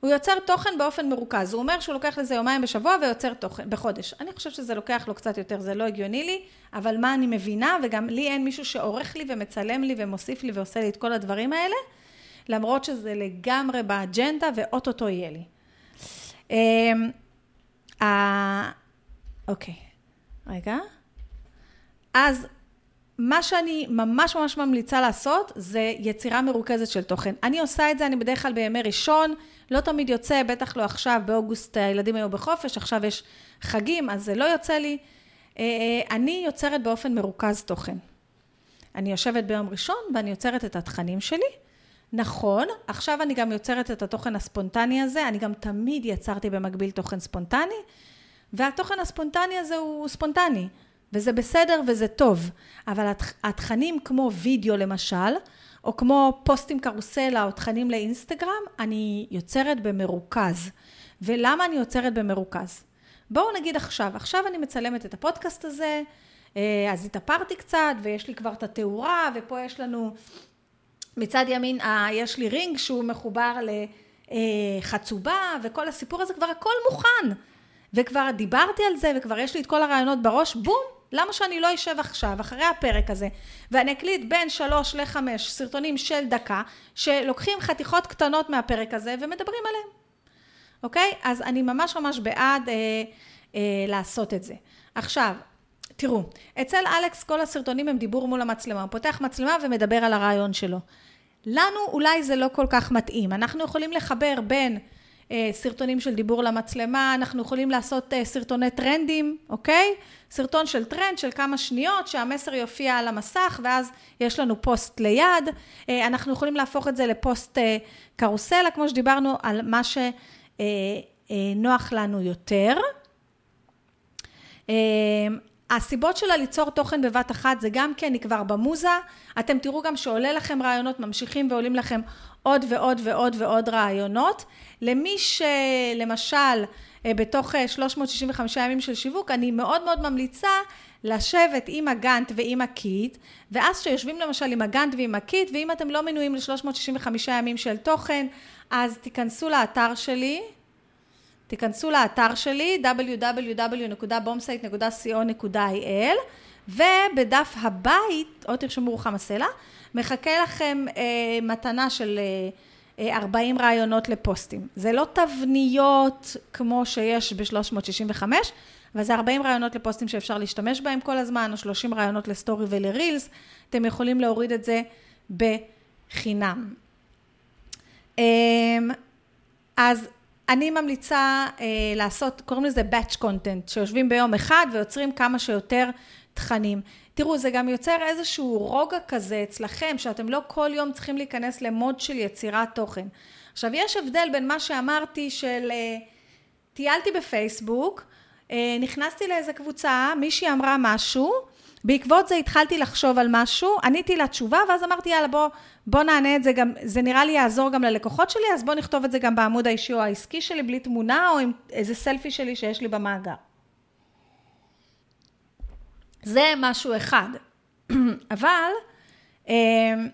הוא יוצר תוכן באופן מרוכז. הוא אומר שהוא לוקח לזה יומיים בשבוע ויוצר תוכן, בחודש. אני חושבת שזה לוקח לו קצת יותר, זה לא הגיוני לי, אבל מה אני מבינה, וגם לי אין מישהו שעורך לי ומצלם לי ומוסיף לי ועושה לי את כל הדברים האלה. למרות שזה לגמרי באג'נדה ואו-טו-טו יהיה לי. אמ, אוקיי, רגע. אז מה שאני ממש ממש ממליצה לעשות זה יצירה מרוכזת של תוכן. אני עושה את זה, אני בדרך כלל בימי ראשון, לא תמיד יוצא, בטח לא עכשיו, באוגוסט הילדים היו בחופש, עכשיו יש חגים, אז זה לא יוצא לי. אה, אה, אני יוצרת באופן מרוכז תוכן. אני יושבת ביום ראשון ואני יוצרת את התכנים שלי. נכון, עכשיו אני גם יוצרת את התוכן הספונטני הזה, אני גם תמיד יצרתי במקביל תוכן ספונטני, והתוכן הספונטני הזה הוא ספונטני, וזה בסדר וזה טוב, אבל התכנים כמו וידאו למשל, או כמו פוסטים קרוסלה או תכנים לאינסטגרם, אני יוצרת במרוכז. ולמה אני יוצרת במרוכז? בואו נגיד עכשיו, עכשיו אני מצלמת את הפודקאסט הזה, אה, אז התאפרתי קצת, ויש לי כבר את התאורה, ופה יש לנו, מצד ימין, אה, יש לי ring שהוא מחובר לחצובה, וכל הסיפור הזה כבר הכל מוכן. וכבר דיברתי על זה, וכבר יש לי את כל הרעיונות בראש, בום, למה שאני לא אשב עכשיו, אחרי הפרק הזה, ואני אקליט בין שלוש לחמש סרטונים של דקה, שלוקחים חתיכות קטנות מהפרק הזה ומדברים עליהם, אוקיי? אז אני ממש ממש בעד אה, אה, לעשות את זה. עכשיו, תראו, אצל אלכס כל הסרטונים הם דיבור מול המצלמה, הוא פותח מצלמה ומדבר על הרעיון שלו. לנו אולי זה לא כל כך מתאים, אנחנו יכולים לחבר בין אה, סרטונים של דיבור למצלמה, אנחנו יכולים לעשות אה, סרטוני טרנדים, אוקיי? סרטון של טרנד של כמה שניות, שהמסר יופיע על המסך, ואז יש לנו פוסט ליד. אה, אנחנו יכולים להפוך את זה לפוסט קרוסלה, כמו שדיברנו, על מה שנוח לנו יותר. הסיבות שלה ליצור תוכן בבת אחת זה גם כן היא כבר במוזה, אתם תראו גם שעולה לכם רעיונות, ממשיכים ועולים לכם עוד ועוד ועוד ועוד רעיונות. למי שלמשל אה, בתוך 365 אה, ימים של שיווק, אני מאוד מאוד ממליצה לשבת עם הגאנט ועם הקיט, ואז כשיושבים למשל עם הגאנט ועם הקיט, ואם אתם לא מנויים ל-365 ימים של תוכן, אז תיכנסו לאתר שלי, תיכנסו לאתר שלי www.bombsite.co.il ובדף הבית, או תרשמו רוחמה סלע, מחכה לכם אה, מתנה של אה, 40 רעיונות לפוסטים. זה לא תבניות כמו שיש ב-365, אבל זה 40 רעיונות לפוסטים שאפשר להשתמש בהם כל הזמן, או 30 רעיונות לסטורי ולרילס. אתם יכולים להוריד את זה בחינם. אה, אז אני ממליצה אה, לעשות, קוראים לזה batch content, שיושבים ביום אחד ויוצרים כמה שיותר תכנים. תראו, זה גם יוצר איזשהו רוגע כזה אצלכם, שאתם לא כל יום צריכים להיכנס למוד של יצירת תוכן. עכשיו, יש הבדל בין מה שאמרתי של אה, טיילתי בפייסבוק, אה, נכנסתי לאיזה קבוצה, מישהי אמרה משהו, בעקבות זה התחלתי לחשוב על משהו, עניתי לה תשובה, ואז אמרתי, יאללה, בוא, בוא נענה את זה גם, זה נראה לי יעזור גם ללקוחות שלי, אז בוא נכתוב את זה גם בעמוד האישי או העסקי שלי, בלי תמונה, או עם איזה סלפי שלי שיש לי במאגר. זה משהו אחד. <clears throat> אבל אמ,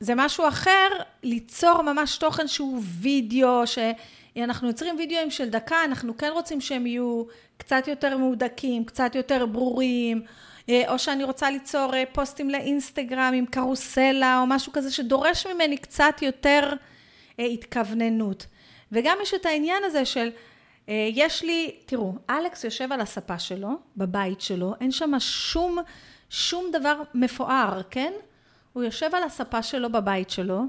זה משהו אחר, ליצור ממש תוכן שהוא וידאו, שאנחנו יוצרים וידאוים של דקה, אנחנו כן רוצים שהם יהיו קצת יותר מהודקים, קצת יותר ברורים, או שאני רוצה ליצור אה, פוסטים לאינסטגרם עם קרוסלה, או משהו כזה שדורש ממני קצת יותר אה, התכווננות. וגם יש את העניין הזה של אה, יש לי, תראו, אלכס יושב על הספה שלו, בבית שלו, אין שם שום, שום דבר מפואר, כן? הוא יושב על הספה שלו בבית שלו,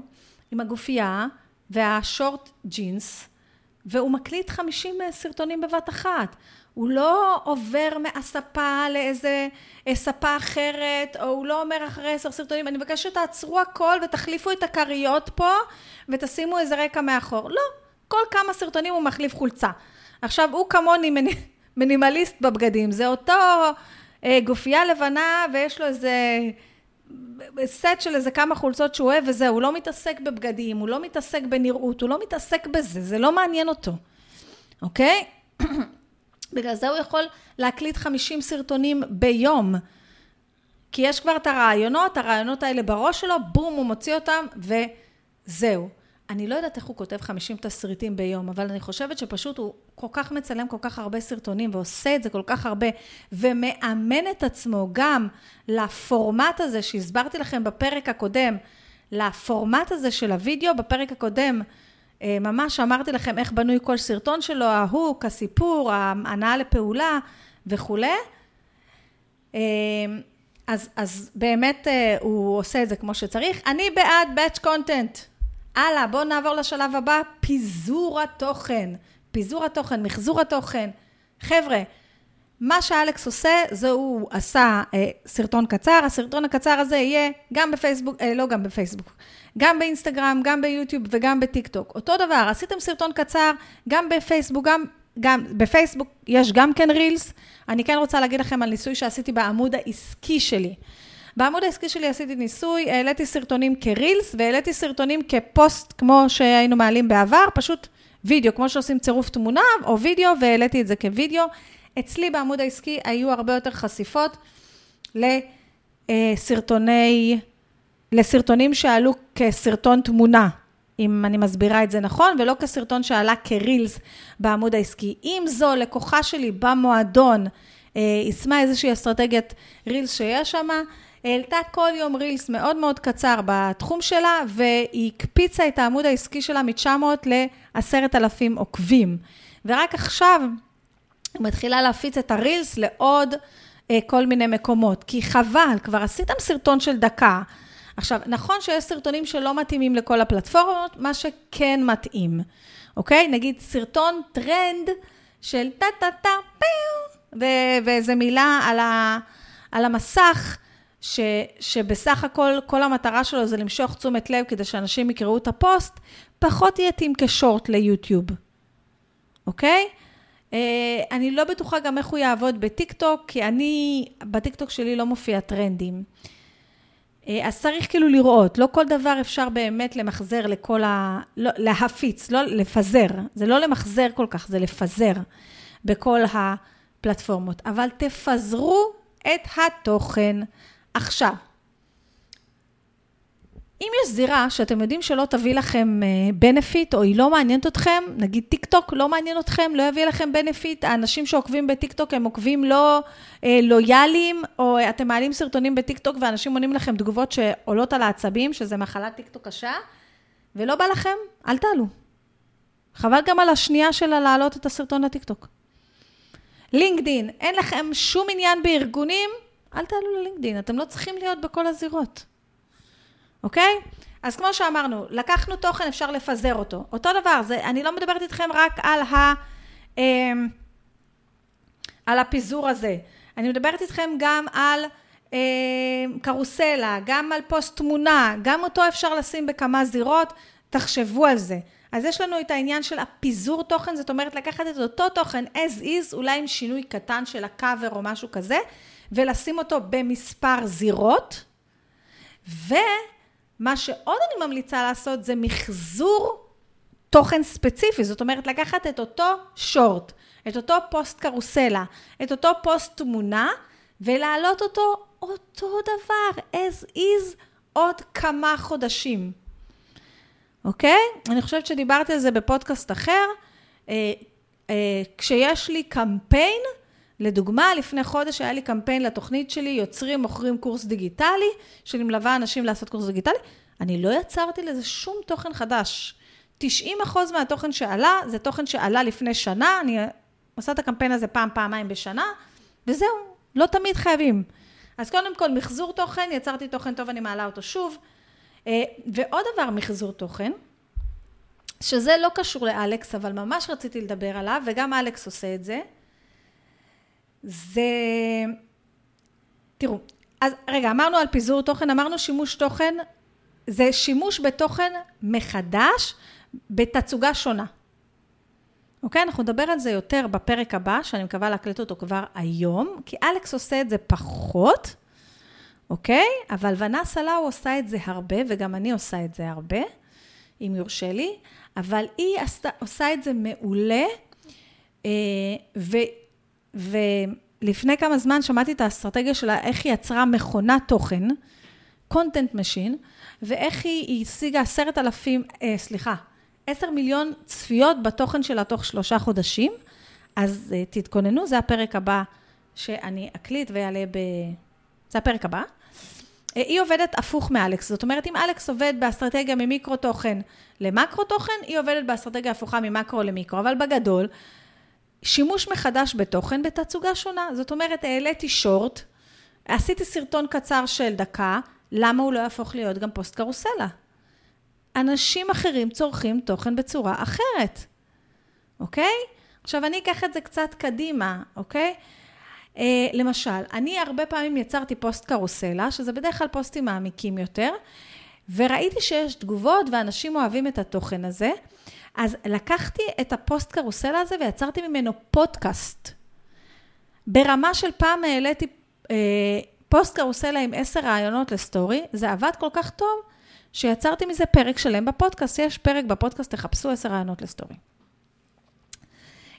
עם הגופייה והשורט ג'ינס, והוא מקליט 50 אה, סרטונים בבת אחת. הוא לא עובר מהספה לאיזה אה, ספה אחרת, או הוא לא אומר אחרי עשר סרטונים, אני מבקשת שתעצרו הכל ותחליפו את הכריות פה ותשימו איזה רקע מאחור. לא, כל כמה סרטונים הוא מחליף חולצה. עכשיו, הוא כמוני מינימליסט בבגדים, זה אותו אה, גופייה לבנה ויש לו איזה סט של איזה כמה חולצות שהוא אוהב וזהו, הוא לא מתעסק בבגדים, הוא לא מתעסק בנראות, הוא לא מתעסק בזה, זה לא מעניין אותו, אוקיי? בגלל זה הוא יכול להקליט 50 סרטונים ביום. כי יש כבר את הרעיונות, הרעיונות האלה בראש שלו, בום, הוא מוציא אותם וזהו. אני לא יודעת איך הוא כותב 50 תסריטים ביום, אבל אני חושבת שפשוט הוא כל כך מצלם כל כך הרבה סרטונים ועושה את זה כל כך הרבה, ומאמן את עצמו גם לפורמט הזה שהסברתי לכם בפרק הקודם, לפורמט הזה של הוידאו, בפרק הקודם ממש אמרתי לכם איך בנוי כל סרטון שלו, ההוק, הסיפור, ההנאה לפעולה וכולי. אה, אז, אז באמת אה, הוא עושה את זה כמו שצריך. אני בעד Batch Content. הלאה, בואו נעבור לשלב הבא, פיזור התוכן. פיזור התוכן, מחזור התוכן. חבר'ה, מה שאלכס עושה, זה הוא עשה אה, סרטון קצר, הסרטון הקצר הזה יהיה גם בפייסבוק, אה, לא גם בפייסבוק, גם באינסטגרם, גם ביוטיוב וגם בטיק טוק. אותו דבר, עשיתם סרטון קצר, גם בפייסבוק, גם, גם בפייסבוק יש גם כן רילס. אני כן רוצה להגיד לכם על ניסוי שעשיתי בעמוד העסקי שלי. בעמוד העסקי שלי עשיתי ניסוי, העליתי סרטונים כרילס והעליתי סרטונים כפוסט כמו שהיינו מעלים בעבר, פשוט וידאו, כמו שעושים צירוף תמונה או וידאו, והעליתי את זה כווידאו. אצלי בעמוד העסקי היו הרבה יותר חשיפות לסרטוני, לסרטונים שעלו כסרטון תמונה, אם אני מסבירה את זה נכון, ולא כסרטון שעלה כרילס בעמוד העסקי. אם זו לקוחה שלי במועדון, אה, יישמה איזושהי אסטרטגיית רילס שיש שם, העלתה כל יום רילס מאוד מאוד קצר בתחום שלה, והיא הקפיצה את העמוד העסקי שלה מ-900 ל-10,000 עוקבים. ורק עכשיו היא מתחילה להפיץ את הרילס לעוד אה, כל מיני מקומות, כי חבל, כבר עשיתם סרטון של דקה. עכשיו, נכון שיש סרטונים שלא מתאימים לכל הפלטפורמות, מה שכן מתאים, אוקיי? נגיד סרטון טרנד של טה-טה-טה, פיו, ואיזה מילה על, ה, על המסך, ש, שבסך הכל, כל המטרה שלו זה למשוך תשומת לב כדי שאנשים יקראו את הפוסט, פחות יתאים כשורט ליוטיוב, אוקיי? אה, אני לא בטוחה גם איך הוא יעבוד בטיקטוק, כי אני, בטיקטוק שלי לא מופיע טרנדים. אה, אז צריך כאילו לראות, לא כל דבר אפשר באמת למחזר לכל ה... לא, להפיץ, לא לפזר. זה לא למחזר כל כך, זה לפזר בכל הפלטפורמות. אבל תפזרו את התוכן עכשיו. אם יש זירה שאתם יודעים שלא תביא לכם benefit, אה, או היא לא מעניינת אתכם, נגיד טיק טוק לא מעניין אתכם, לא יביא לכם benefit, האנשים שעוקבים בטיק טוק הם עוקבים לא אה, לויאליים, או אתם מעלים סרטונים בטיק טוק ואנשים עונים לכם תגובות שעולות על העצבים, שזה מחלת טיק טוק קשה, ולא בא לכם, אל תעלו. חבל גם על השנייה של להעלות את הסרטון לטיק טוק. לינקדין, אין לכם שום עניין בארגונים, אל תעלו ללינקדין, אתם לא צריכים להיות בכל הזירות. אוקיי? אז כמו שאמרנו, לקחנו תוכן, אפשר לפזר אותו. אותו דבר, זה, אני לא מדברת איתכם רק על, ה, אה, על הפיזור הזה. אני מדברת איתכם גם על אה, קרוסלה, גם על פוסט תמונה, גם אותו אפשר לשים בכמה זירות, תחשבו על זה. אז יש לנו את העניין של הפיזור תוכן, זאת אומרת לקחת את אותו תוכן as is, אולי עם שינוי קטן של הקאבר או משהו כזה, ולשים אותו במספר זירות, ו... מה שעוד אני ממליצה לעשות זה מחזור תוכן ספציפי, זאת אומרת לקחת את אותו שורט, את אותו פוסט קרוסלה, את אותו פוסט תמונה, ולהעלות אותו אותו דבר, as is, עוד כמה חודשים. אוקיי? אני חושבת שדיברתי על זה בפודקאסט אחר. אה, אה, כשיש לי קמפיין, לדוגמה, לפני חודש היה לי קמפיין לתוכנית שלי, יוצרים, מוכרים קורס דיגיטלי, שאני מלווה אנשים לעשות קורס דיגיטלי. אני לא יצרתי לזה שום תוכן חדש. 90 אחוז מהתוכן שעלה, זה תוכן שעלה לפני שנה, אני עושה את הקמפיין הזה פעם, פעמיים בשנה, וזהו, לא תמיד חייבים. אז קודם כל, מחזור תוכן, יצרתי תוכן טוב, אני מעלה אותו שוב. אה, ועוד דבר, מחזור תוכן, שזה לא קשור לאלכס, אבל ממש רציתי לדבר עליו, וגם אלכס עושה את זה. זה... תראו, אז רגע, אמרנו על פיזור תוכן, אמרנו שימוש תוכן, זה שימוש בתוכן מחדש בתצוגה שונה. אוקיי? אנחנו נדבר על זה יותר בפרק הבא, שאני מקווה להקליט אותו כבר היום, כי אלכס עושה את זה פחות, אוקיי? אבל ונסה לאו עושה את זה הרבה, וגם אני עושה את זה הרבה, אם יורשה לי, אבל היא עשתה, עושה את זה מעולה, אה, ו... ולפני כמה זמן שמעתי את האסטרטגיה שלה, איך היא יצרה מכונת תוכן, content machine, ואיך היא השיגה עשרת אלפים, אה, סליחה, עשר מיליון צפיות בתוכן שלה תוך שלושה חודשים. אז אה, תתכוננו, זה הפרק הבא שאני אקליט ויעלה ב... זה הפרק הבא. אה, היא עובדת הפוך מאלכס, זאת אומרת, אם אלכס עובד באסטרטגיה ממיקרו תוכן למקרו תוכן, היא עובדת באסטרטגיה הפוכה ממקרו למיקרו, אבל בגדול, שימוש מחדש בתוכן בתצוגה שונה. זאת אומרת, העליתי שורט, עשיתי סרטון קצר של דקה, למה הוא לא יהפוך להיות גם פוסט קרוסלה? אנשים אחרים צורכים תוכן בצורה אחרת, אוקיי? עכשיו, אני אקח את זה קצת קדימה, אוקיי? אה, למשל, אני הרבה פעמים יצרתי פוסט קרוסלה, שזה בדרך כלל פוסטים מעמיקים יותר, וראיתי שיש תגובות ואנשים אוהבים את התוכן הזה, אז לקחתי את הפוסט קרוסלה הזה ויצרתי ממנו פודקאסט. ברמה של פעם העליתי אה, פוסט קרוסלה עם עשר רעיונות לסטורי, זה עבד כל כך טוב, שיצרתי מזה פרק שלם בפודקאסט. יש פרק בפודקאסט, תחפשו עשר רעיונות לסטורי.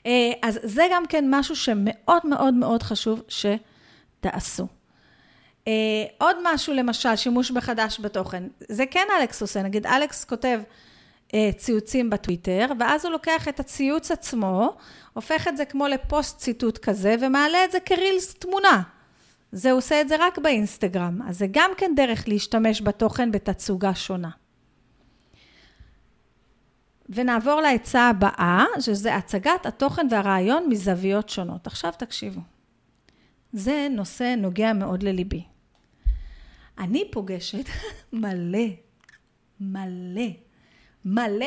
אה, אז זה גם כן משהו שמאוד מאוד מאוד חשוב שתעשו. אה, עוד משהו, למשל, שימוש בחדש בתוכן. זה כן אלכס עושה, נגיד אלכס כותב ציוצים בטוויטר, ואז הוא לוקח את הציוץ עצמו, הופך את זה כמו לפוסט ציטוט כזה, ומעלה את זה כרילס תמונה. זה עושה את זה רק באינסטגרם, אז זה גם כן דרך להשתמש בתוכן בתצוגה שונה. ונעבור לעצה הבאה, שזה הצגת התוכן והרעיון מזוויות שונות. עכשיו תקשיבו. זה נושא נוגע מאוד לליבי. אני פוגשת <laughs> מלא, מלא, מלא,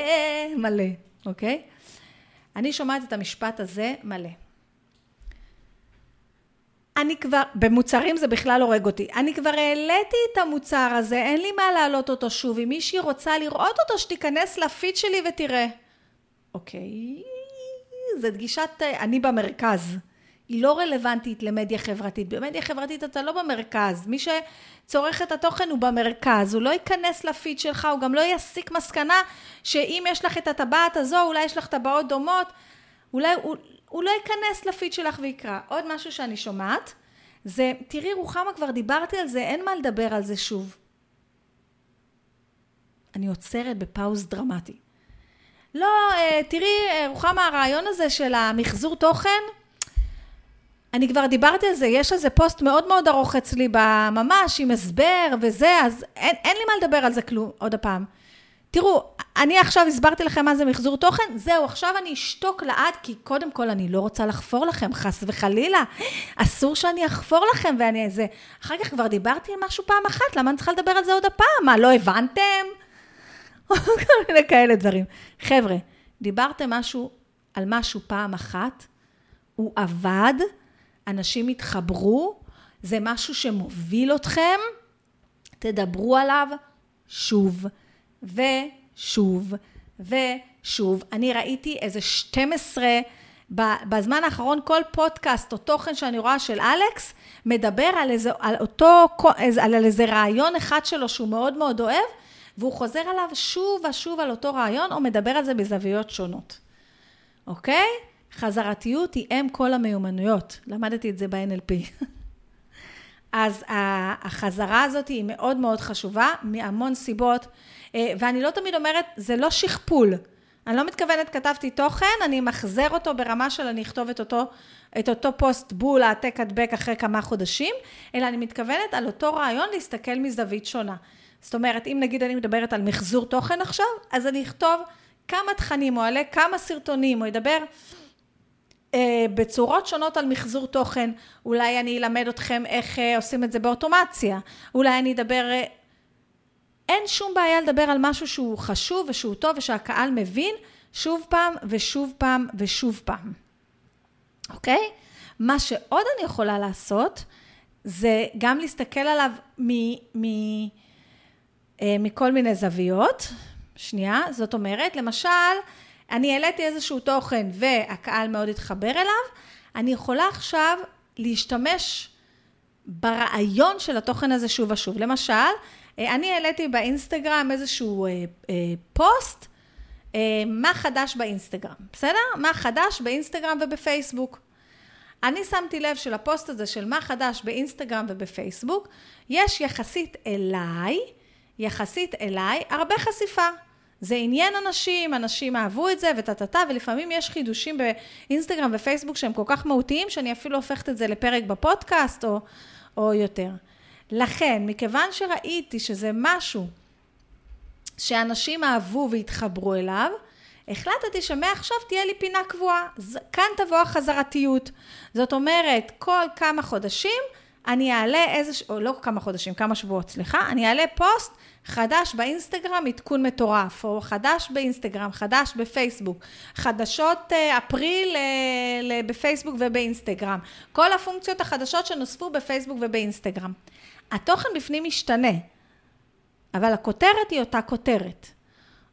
מלא, אוקיי? אני שומעת את המשפט הזה מלא. אני כבר, במוצרים זה בכלל הורג אותי. אני כבר העליתי את המוצר הזה, אין לי מה להעלות אותו שוב. אם מישהי רוצה לראות אותו, שתיכנס לפיד שלי ותראה. אוקיי, זה דגישת אני במרכז. היא לא רלוונטית למדיה חברתית. במדיה חברתית אתה לא במרכז. מי שצורך את התוכן הוא במרכז. הוא לא ייכנס לפיד שלך, הוא גם לא יסיק מסקנה שאם יש לך את הטבעת הזו, אולי יש לך טבעות דומות. אולי הוא, הוא לא ייכנס לפיד שלך ויקרא. עוד משהו שאני שומעת, זה, תראי רוחמה, כבר דיברתי על זה, אין מה לדבר על זה שוב. אני עוצרת בפאוז דרמטי. לא, אה, תראי, אה, רוחמה, הרעיון הזה של המחזור תוכן, אני כבר דיברתי על זה, יש על זה פוסט מאוד מאוד ארוך אצלי ממש, עם הסבר וזה, אז אין, אין לי מה לדבר על זה כלום, עוד הפעם. תראו, אני עכשיו הסברתי לכם מה זה מחזור תוכן, זהו, עכשיו אני אשתוק לעד, כי קודם כל אני לא רוצה לחפור לכם, חס וחלילה. אסור שאני אחפור לכם ואני איזה... אחר כך כבר דיברתי על משהו פעם אחת, למה אני צריכה לדבר על זה עוד הפעם? מה, לא הבנתם? <laughs> כל מיני כאלה דברים. חבר'ה, דיברתם משהו על משהו פעם אחת, הוא עבד, אנשים התחברו, זה משהו שמוביל אתכם, תדברו עליו שוב. ושוב ושוב. אני ראיתי איזה 12, בזמן האחרון כל פודקאסט או תוכן שאני רואה של אלכס, מדבר על איזה, על אותו, על איזה רעיון אחד שלו שהוא מאוד מאוד אוהב, והוא חוזר עליו שוב ושוב על אותו רעיון, או מדבר על זה בזוויות שונות. אוקיי? חזרתיות היא אם כל המיומנויות. למדתי את זה ב-NLP. <laughs> אז החזרה הזאת היא מאוד מאוד חשובה, מהמון סיבות. אה, ואני לא תמיד אומרת, זה לא שכפול. אני לא מתכוונת, כתבתי תוכן, אני מחזר אותו ברמה של אני אכתוב את אותו, את אותו פוסט בול, העתק הדבק אחרי כמה חודשים, אלא אני מתכוונת על אותו רעיון להסתכל מזווית שונה. זאת אומרת, אם נגיד אני מדברת על מחזור תוכן עכשיו, אז אני אכתוב כמה תכנים, או אעלה כמה סרטונים, או אדבר בצורות שונות על מחזור תוכן. אולי אני אלמד אתכם איך אה, עושים את זה באוטומציה. אולי אני אדבר... אה, אין שום בעיה לדבר על משהו שהוא חשוב ושהוא טוב ושהקהל מבין שוב פעם ושוב פעם ושוב פעם. אוקיי? מה שעוד אני יכולה לעשות, זה גם להסתכל עליו מ, מ, אה, מכל מיני זוויות. שנייה, זאת אומרת, למשל, אני העליתי איזשהו תוכן והקהל מאוד התחבר אליו, אני יכולה עכשיו להשתמש ברעיון של התוכן הזה שוב ושוב. למשל, אה, אני העליתי באינסטגרם איזשהו אה, אה, פוסט, מה חדש באינסטגרם, בסדר? מה חדש באינסטגרם ובפייסבוק. אני שמתי לב שלפוסט הזה של מה חדש באינסטגרם ובפייסבוק, יש יחסית אליי, יחסית אליי, הרבה חשיפה. זה עניין אנשים, אנשים אהבו את זה וטה-טה-טה, ולפעמים יש חידושים באינסטגרם ופייסבוק שהם כל כך מהותיים, שאני אפילו הופכת את זה לפרק בפודקאסט או, או יותר. לכן, מכיוון שראיתי שזה משהו שאנשים אהבו והתחברו אליו, החלטתי שמעכשיו תהיה לי פינה קבועה. כאן תבוא החזרתיות. זאת אומרת, כל כמה חודשים אני אעלה איזה, או לא כמה חודשים, כמה שבועות, סליחה, אני אעלה פוסט חדש באינסטגרם, עדכון מטורף, או חדש באינסטגרם, חדש בפייסבוק, חדשות אה, אפריל אה, בפייסבוק ובאינסטגרם. כל הפונקציות החדשות שנוספו בפייסבוק ובאינסטגרם. התוכן בפנים משתנה, אבל הכותרת היא אותה כותרת,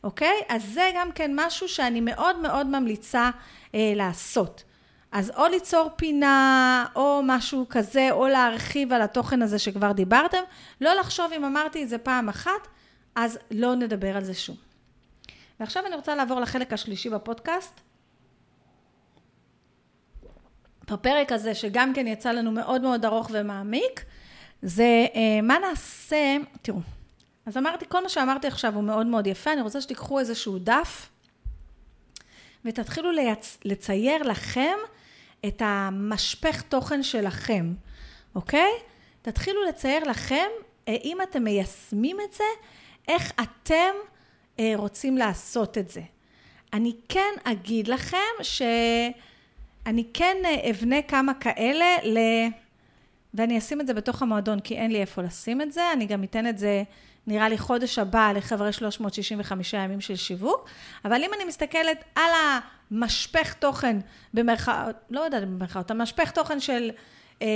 אוקיי? אז זה גם כן משהו שאני מאוד מאוד ממליצה אה, לעשות. אז או ליצור פינה, או משהו כזה, או להרחיב על התוכן הזה שכבר דיברתם. לא לחשוב אם אמרתי את זה פעם אחת, אז לא נדבר על זה שוב. ועכשיו אני רוצה לעבור לחלק השלישי בפודקאסט. בפרק הזה, שגם כן יצא לנו מאוד מאוד ארוך ומעמיק, זה אה, מה נעשה, תראו, אז אמרתי, כל מה שאמרתי עכשיו הוא מאוד מאוד יפה, אני רוצה שתיקחו איזשהו דף ותתחילו. לצייר לכם את המשפך תוכן שלכם, אוקיי? תתחילו לצייר לכם, אה, אם אתם מיישמים את זה, איך אתם אה, רוצים לעשות את זה. אני כן אגיד לכם שאני כן אה, אבנה כמה כאלה ל... ואני אשים את זה בתוך המועדון, כי אין לי איפה לשים את זה. אני גם אתן את זה, נראה לי, חודש הבא לחברי 365 ימים של שיווק. אבל אם אני מסתכלת על המשפך תוכן, במרכאות, לא יודעת במרכאות, המשפך תוכן של, אה,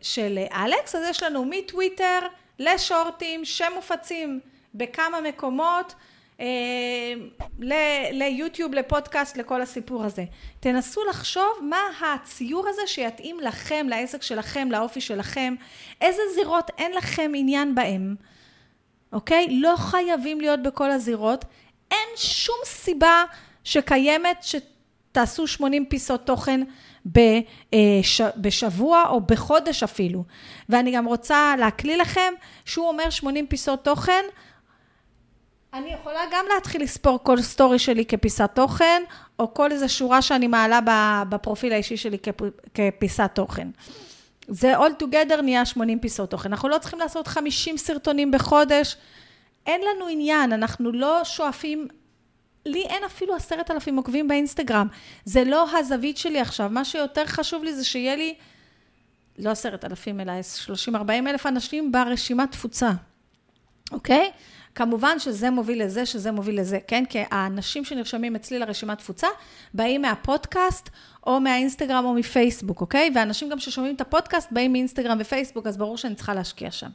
של אלכס, אז יש לנו מטוויטר לשורטים שמופצים בכמה מקומות. אה, ליוטיוב, לפודקאסט, לכל הסיפור הזה. תנסו לחשוב מה הציור הזה שיתאים לכם, לעסק שלכם, לאופי שלכם, איזה זירות אין לכם עניין בהם, אוקיי? לא חייבים להיות בכל הזירות. אין שום סיבה שקיימת שתעשו 80 פיסות תוכן בשבוע או בחודש אפילו. ואני גם רוצה להקליל לכם שהוא אומר 80 פיסות תוכן, אני יכולה גם להתחיל לספור כל סטורי שלי כפיסת תוכן, או כל איזה שורה שאני מעלה בפרופיל האישי שלי כפיסת תוכן. זה all together נהיה 80 פיסות תוכן. אנחנו לא צריכים לעשות 50 סרטונים בחודש. אין לנו עניין, אנחנו לא שואפים, לי אין אפילו עשרת אלפים עוקבים באינסטגרם. זה לא הזווית שלי עכשיו. מה שיותר חשוב לי זה שיהיה לי, לא עשרת אלפים, אלא 30-40 אלף אנשים ברשימת תפוצה, אוקיי? כמובן שזה מוביל לזה, שזה מוביל לזה, כן? כי האנשים שנרשמים אצלי לרשימת תפוצה, באים מהפודקאסט או מהאינסטגרם או מפייסבוק, אוקיי? ואנשים גם ששומעים את הפודקאסט באים מאינסטגרם ופייסבוק, אז ברור שאני צריכה להשקיע שם.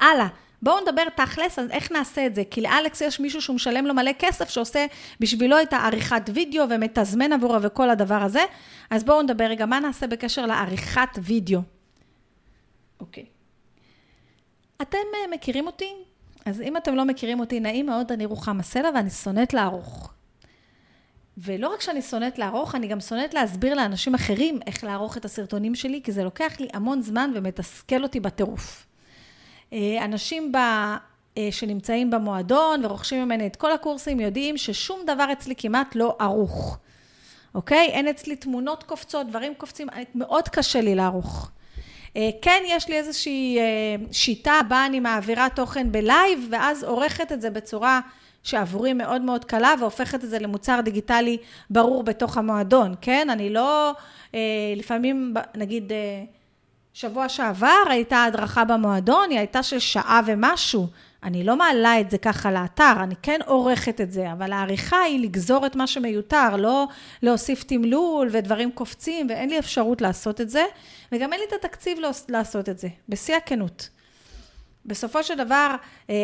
הלאה. בואו נדבר תכלס, אז איך נעשה את זה? כי לאלכס יש מישהו שהוא משלם לו מלא כסף, שעושה בשבילו את העריכת וידאו ומתזמן עבורו וכל הדבר הזה. אז בואו נדבר רגע, מה נעשה בקשר לעריכת וידאו? אוקיי. אתם אה, מכירים אותי? אז אם אתם לא מכירים אותי, נעים מאוד, אני רוחמה סלע ואני שונאת לערוך. ולא רק שאני שונאת לערוך, אני גם שונאת להסביר לאנשים אחרים איך לערוך את הסרטונים שלי, כי זה לוקח לי המון זמן ומתסכל אותי בטירוף. אה, אנשים ב... אה, שנמצאים במועדון ורוכשים ממני את כל הקורסים יודעים ששום דבר אצלי כמעט לא ערוך, אוקיי? אין אצלי תמונות קופצות, דברים קופצים, מאוד קשה לי לערוך. אה, כן, יש לי איזושהי שיטה בה אני מעבירה תוכן בלייב, ואז עורכת את זה בצורה שעבורי מאוד מאוד קלה, והופכת את זה למוצר דיגיטלי ברור בתוך המועדון, כן? אני לא, לפעמים, נגיד, שבוע שעבר הייתה הדרכה במועדון, היא הייתה של שעה ומשהו. אני לא מעלה את זה ככה לאתר, אני כן עורכת את זה, אבל העריכה היא לגזור את מה שמיותר, לא להוסיף תמלול ודברים קופצים, ואין לי אפשרות לעשות את זה, וגם אין לי את התקציב לעשות את זה, בשיא הכנות. בסופו של דבר אה,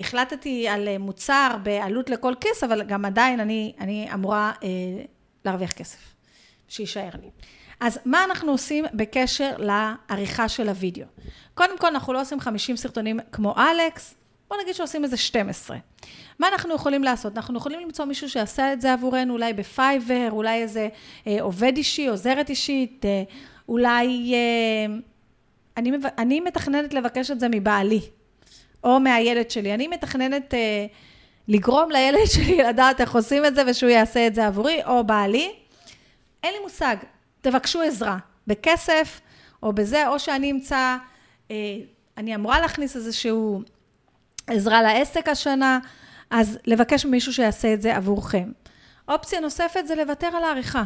החלטתי על מוצר בעלות לכל כיס, אבל גם עדיין אני, אני אמורה אה, להרוויח כסף, שיישאר לי. אז מה אנחנו עושים בקשר לעריכה של הוידאו? קודם כל, אנחנו לא עושים 50 סרטונים כמו אלכס, בוא נגיד שעושים איזה 12. מה אנחנו יכולים לעשות? אנחנו יכולים למצוא מישהו שיעשה את זה עבורנו, אולי בפייבר, אולי איזה אה, עובד אישי, עוזרת אישית, אה, אולי... אה, אני, אני מתכננת לבקש את זה מבעלי, או מהילד שלי. אני מתכננת אה, לגרום לילד <laughs> שלי לדעת איך עושים את זה ושהוא יעשה את זה עבורי, או בעלי. אין לי מושג, תבקשו עזרה, בכסף, או בזה, או שאני אמצא, אה, אני אמורה להכניס איזשהו עזרה לעסק השנה, אז לבקש ממישהו שיעשה את זה עבורכם. אופציה נוספת זה לוותר על העריכה.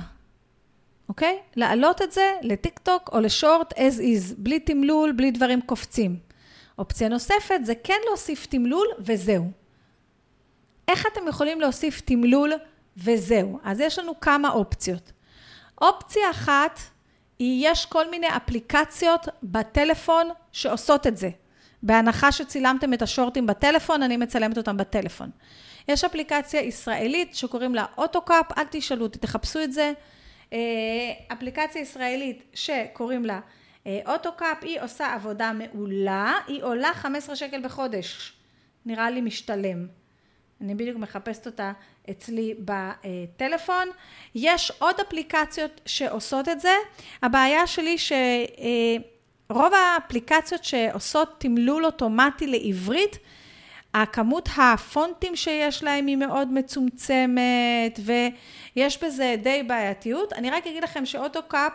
אוקיי? להעלות את זה לטיק טוק או לשורט as is, בלי תמלול, בלי דברים קופצים. אופציה נוספת זה כן להוסיף תמלול וזהו. איך אתם יכולים להוסיף תמלול וזהו? אז יש לנו כמה אופציות. אופציה אחת היא, יש כל מיני אפליקציות בטלפון שעושות את זה. בהנחה שצילמתם את השורטים בטלפון, אני מצלמת אותם בטלפון. יש אפליקציה ישראלית שקוראים לה AutoCap, אל תשאלו אותי, תחפשו את זה. אה, אפליקציה ישראלית שקוראים לה אה, AutoCap, היא עושה עבודה מעולה, היא עולה 15 שקל בחודש. נראה לי משתלם. אני בדיוק מחפשת אותה אצלי בטלפון. יש עוד אפליקציות שעושות את זה. הבעיה שלי שרוב האפליקציות שעושות תמלול אוטומטי לעברית, הכמות הפונטים שיש להם היא מאוד מצומצמת, ויש בזה די בעייתיות. אני רק אגיד לכם ש AutoCap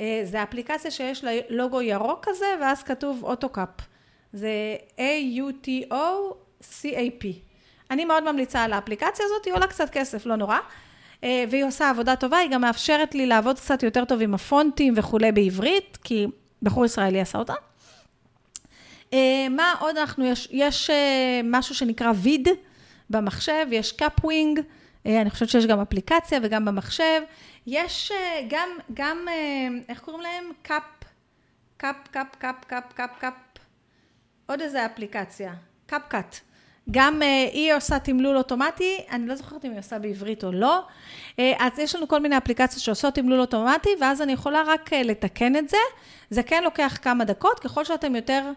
אה, זה אפליקציה שיש לה לוגו ירוק כזה, ואז כתוב AutoCap. זה A-U-T-O-C-A-P. אני מאוד ממליצה על האפליקציה הזאת, היא עולה קצת כסף, לא נורא. אה, והיא עושה עבודה טובה, היא גם מאפשרת לי לעבוד קצת יותר טוב עם הפונטים וכולי בעברית, כי בחור ישראלי עשה אותה. אה, מה עוד אנחנו, יש, יש משהו שנקרא VEED במחשב, יש Kapwing, אני חושבת שיש גם אפליקציה וגם במחשב. יש גם, גם, איך קוראים להם? Cap, Cap, Cap, Cap, Cap, Cap, Cap, עוד איזה אפליקציה, קאפ קאט. גם היא עושה תמלול אוטומטי, אני לא זוכרת אם היא עושה בעברית או לא, אז יש לנו כל מיני אפליקציות שעושות תמלול אוטומטי, ואז אני יכולה רק לתקן את זה. זה כן לוקח כמה דקות, ככל שאתם יותר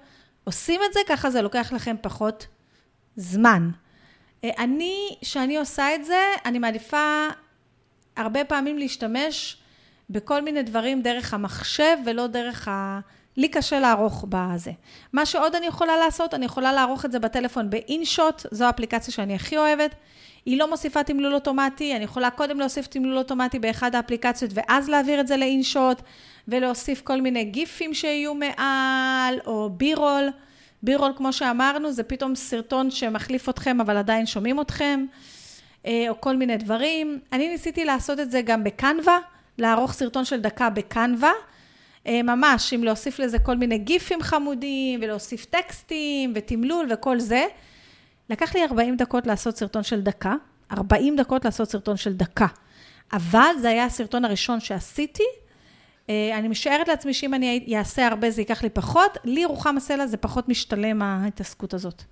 עושים את זה, ככה זה לוקח לכם פחות זמן. אני, כשאני עושה את זה, אני מעדיפה הרבה פעמים להשתמש בכל מיני דברים דרך המחשב ולא דרך ה... לי קשה לערוך בזה. מה שעוד אני יכולה לעשות, אני יכולה לערוך את זה בטלפון באינשוט, זו האפליקציה שאני הכי אוהבת. היא לא מוסיפה תמלול אוטומטי, אני יכולה קודם להוסיף תמלול אוטומטי באחד האפליקציות ואז להעביר את זה לאינשוט, ולהוסיף כל מיני גיפים שיהיו מעל, או בירול. בירול, כמו שאמרנו, זה פתאום סרטון שמחליף אתכם, אבל עדיין שומעים אתכם. אה, או כל מיני דברים. אני ניסיתי לעשות את זה גם בקנווה, לערוך סרטון של דקה בקנווה, ממש, עם להוסיף לזה כל מיני גיפים חמודים, ולהוסיף טקסטים, ותמלול וכל זה. לקח לי 40 דקות לעשות סרטון של דקה, 40 דקות לעשות סרטון של דקה. אבל זה היה הסרטון הראשון שעשיתי. אה, אני משערת לעצמי שאם אני אעשה הרבה זה ייקח לי פחות. לי רוחם הסלע זה פחות משתלם ההתעסקות הזאת.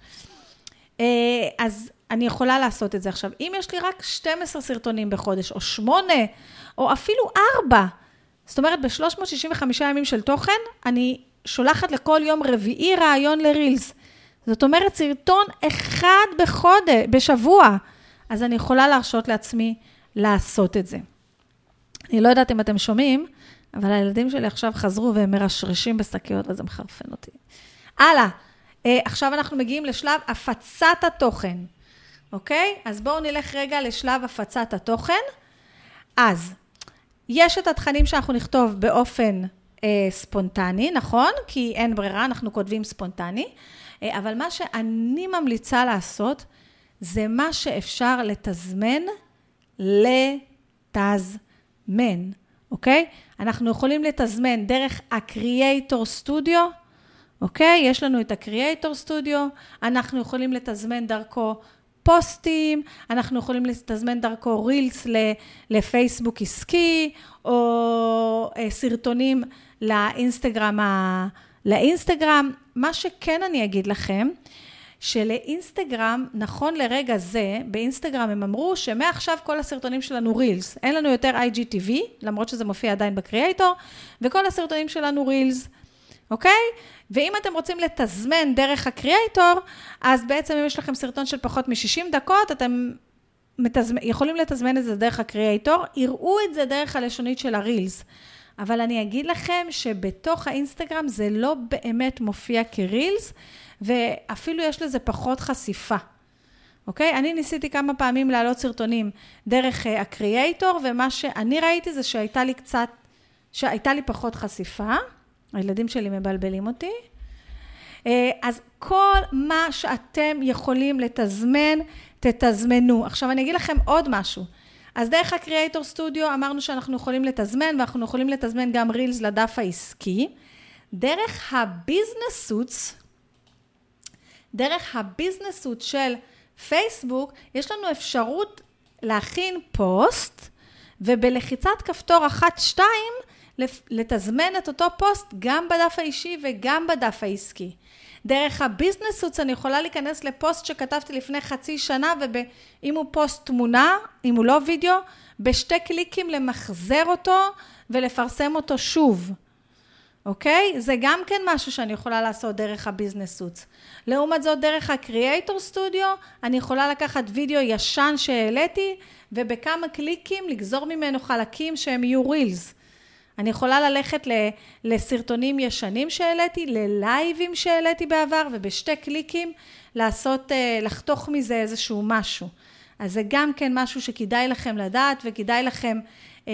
אז אני יכולה לעשות את זה עכשיו. אם יש לי רק 12 סרטונים בחודש, או 8, או אפילו 4, זאת אומרת, ב-365 ימים של תוכן, אני שולחת לכל יום רביעי רעיון לרילס. זאת אומרת, סרטון אחד בחודש, בשבוע. אז אני יכולה להרשות לעצמי לעשות את זה. אני לא יודעת אם אתם שומעים, אבל הילדים שלי עכשיו חזרו והם מרשרשים בשקיות וזה מחרפן אותי. הלאה, אה, עכשיו אנחנו מגיעים לשלב הפצת התוכן. אוקיי? אז בואו נלך רגע לשלב הפצת התוכן. אז, יש את התכנים שאנחנו נכתוב באופן אה, ספונטני, נכון? כי אין ברירה, אנחנו כותבים ספונטני. אה, אבל מה שאני ממליצה לעשות, זה מה שאפשר לתזמן, לתזמן, אוקיי? אנחנו יכולים לתזמן דרך ה-Creator Studio, אוקיי? יש לנו את ה-Creator Studio, אנחנו יכולים לתזמן דרכו פוסטים, אנחנו יכולים לתזמן דרכו רילס לפייסבוק עסקי, או אה, סרטונים לאינסטגרם, לאינסטגרם. מה שכן אני אגיד לכם, שלאינסטגרם, נכון לרגע זה, באינסטגרם הם אמרו שמעכשיו כל הסרטונים שלנו רילס. אין לנו יותר IGTV, למרות שזה מופיע עדיין בקריאייטור, וכל הסרטונים שלנו רילס, אוקיי? ואם אתם רוצים לתזמן דרך הקריאייטור, אז בעצם אם יש לכם סרטון של פחות מ-60 דקות, אתם מתזמ... יכולים לתזמן את זה דרך הקריאייטור, יראו את זה דרך הלשונית של הרילס. אבל אני אגיד לכם שבתוך האינסטגרם זה לא באמת מופיע כרילס, ואפילו יש לזה פחות חשיפה. אוקיי? אני ניסיתי כמה פעמים להעלות סרטונים דרך uh, הקריאייטור, ומה שאני ראיתי זה שהייתה לי קצת, שהייתה לי פחות חשיפה. הילדים שלי מבלבלים אותי. אה, אז כל מה שאתם יכולים לתזמן, תתזמנו. עכשיו אני אגיד לכם עוד משהו. אז דרך הקריאייטור סטודיו אמרנו שאנחנו יכולים לתזמן, ואנחנו יכולים לתזמן גם רילס לדף העסקי. דרך הביזנס סוטס, דרך ה Business Suite של פייסבוק, יש לנו אפשרות להכין פוסט, ובלחיצת כפתור אחת-שתיים, לתזמן את אותו פוסט גם בדף האישי וגם בדף העסקי. דרך ה Business Suite אני יכולה להיכנס לפוסט שכתבתי לפני חצי שנה, ואם הוא פוסט תמונה, אם הוא לא וידאו, בשתי קליקים למחזר אותו ולפרסם אותו שוב. אוקיי? זה גם כן משהו שאני יכולה לעשות דרך הביזנס סוץ. לעומת זאת, דרך הקריאייטור סטודיו, אני יכולה לקחת וידאו ישן שהעליתי, ובכמה קליקים לגזור ממנו חלקים שהם יהיו רילס. אני יכולה ללכת לסרטונים ישנים שהעליתי, ללייבים שהעליתי בעבר, ובשתי קליקים לעשות, אה, לחתוך מזה איזשהו משהו. אז זה גם כן משהו שכדאי לכם לדעת, וכדאי לכם אה,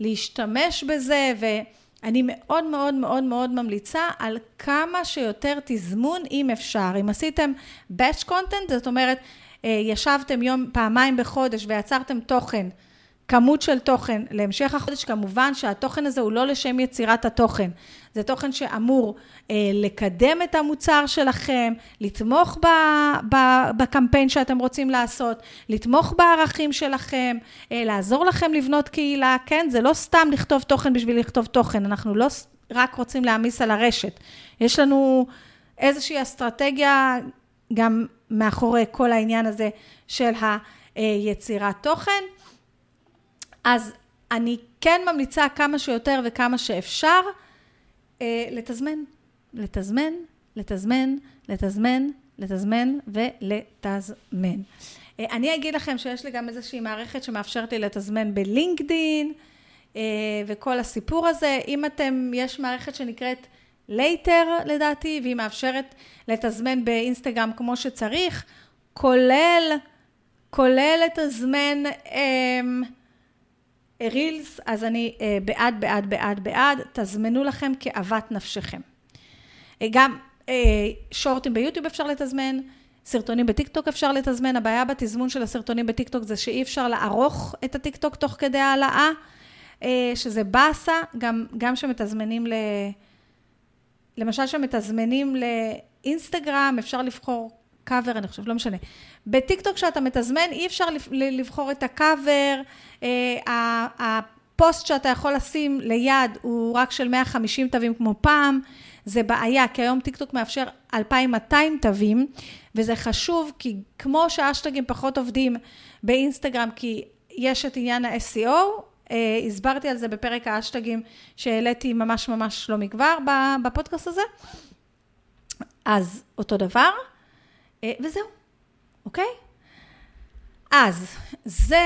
להשתמש בזה, ואני מאוד מאוד מאוד מאוד ממליצה על כמה שיותר תזמון, אם אפשר. אם עשיתם batch content, זאת אומרת, אה, ישבתם יום, פעמיים בחודש ויצרתם תוכן, כמות של תוכן להמשך החודש, כמובן שהתוכן הזה הוא לא לשם יצירת התוכן. זה תוכן שאמור אה, לקדם את המוצר שלכם, לתמוך ב, ב, בקמפיין שאתם רוצים לעשות, לתמוך בערכים שלכם, אה, לעזור לכם לבנות קהילה. כן, זה לא סתם לכתוב תוכן בשביל לכתוב תוכן, אנחנו לא רק רוצים להעמיס על הרשת. יש לנו איזושהי אסטרטגיה גם מאחורי כל העניין הזה של היצירת תוכן. אז אני כן ממליצה כמה שיותר וכמה שאפשר אה, לתזמן, לתזמן, לתזמן, לתזמן, לתזמן ולתזמן. אה, אני אגיד לכם שיש לי גם איזושהי מערכת שמאפשרת לי לתזמן בלינקדין אה, וכל הסיפור הזה. אם אתם, יש מערכת שנקראת Later לדעתי, והיא מאפשרת לתזמן באינסטגרם כמו שצריך, כולל, כולל לתזמן אה, רילס, אז אני אה, בעד, בעד, בעד, בעד, תזמנו לכם כאוות נפשכם. אה, גם אה, שורטים ביוטיוב אפשר לתזמן, סרטונים בטיקטוק אפשר לתזמן, הבעיה בתזמון של הסרטונים בטיקטוק זה שאי אפשר לערוך את הטיקטוק תוך כדי העלאה, שזה באסה, גם, גם שמתזמנים ל... למשל שמתזמנים לאינסטגרם, אפשר לבחור קאבר, אני חושבת, לא משנה. בטיקטוק כשאתה מתזמן, אי אפשר לבחור את הקאבר, אה, הפוסט שאתה יכול לשים ליד הוא רק של 150 תווים כמו פעם, זה בעיה, כי היום טיקטוק מאפשר 2,200 תווים, וזה חשוב, כי כמו שהאשטגים פחות עובדים באינסטגרם, כי יש את עניין ה-SEO, אה, הסברתי על זה בפרק האשטגים שהעליתי ממש ממש לא מכבר בפודקאסט הזה. אז אותו דבר, וזהו, אוקיי? אז זה,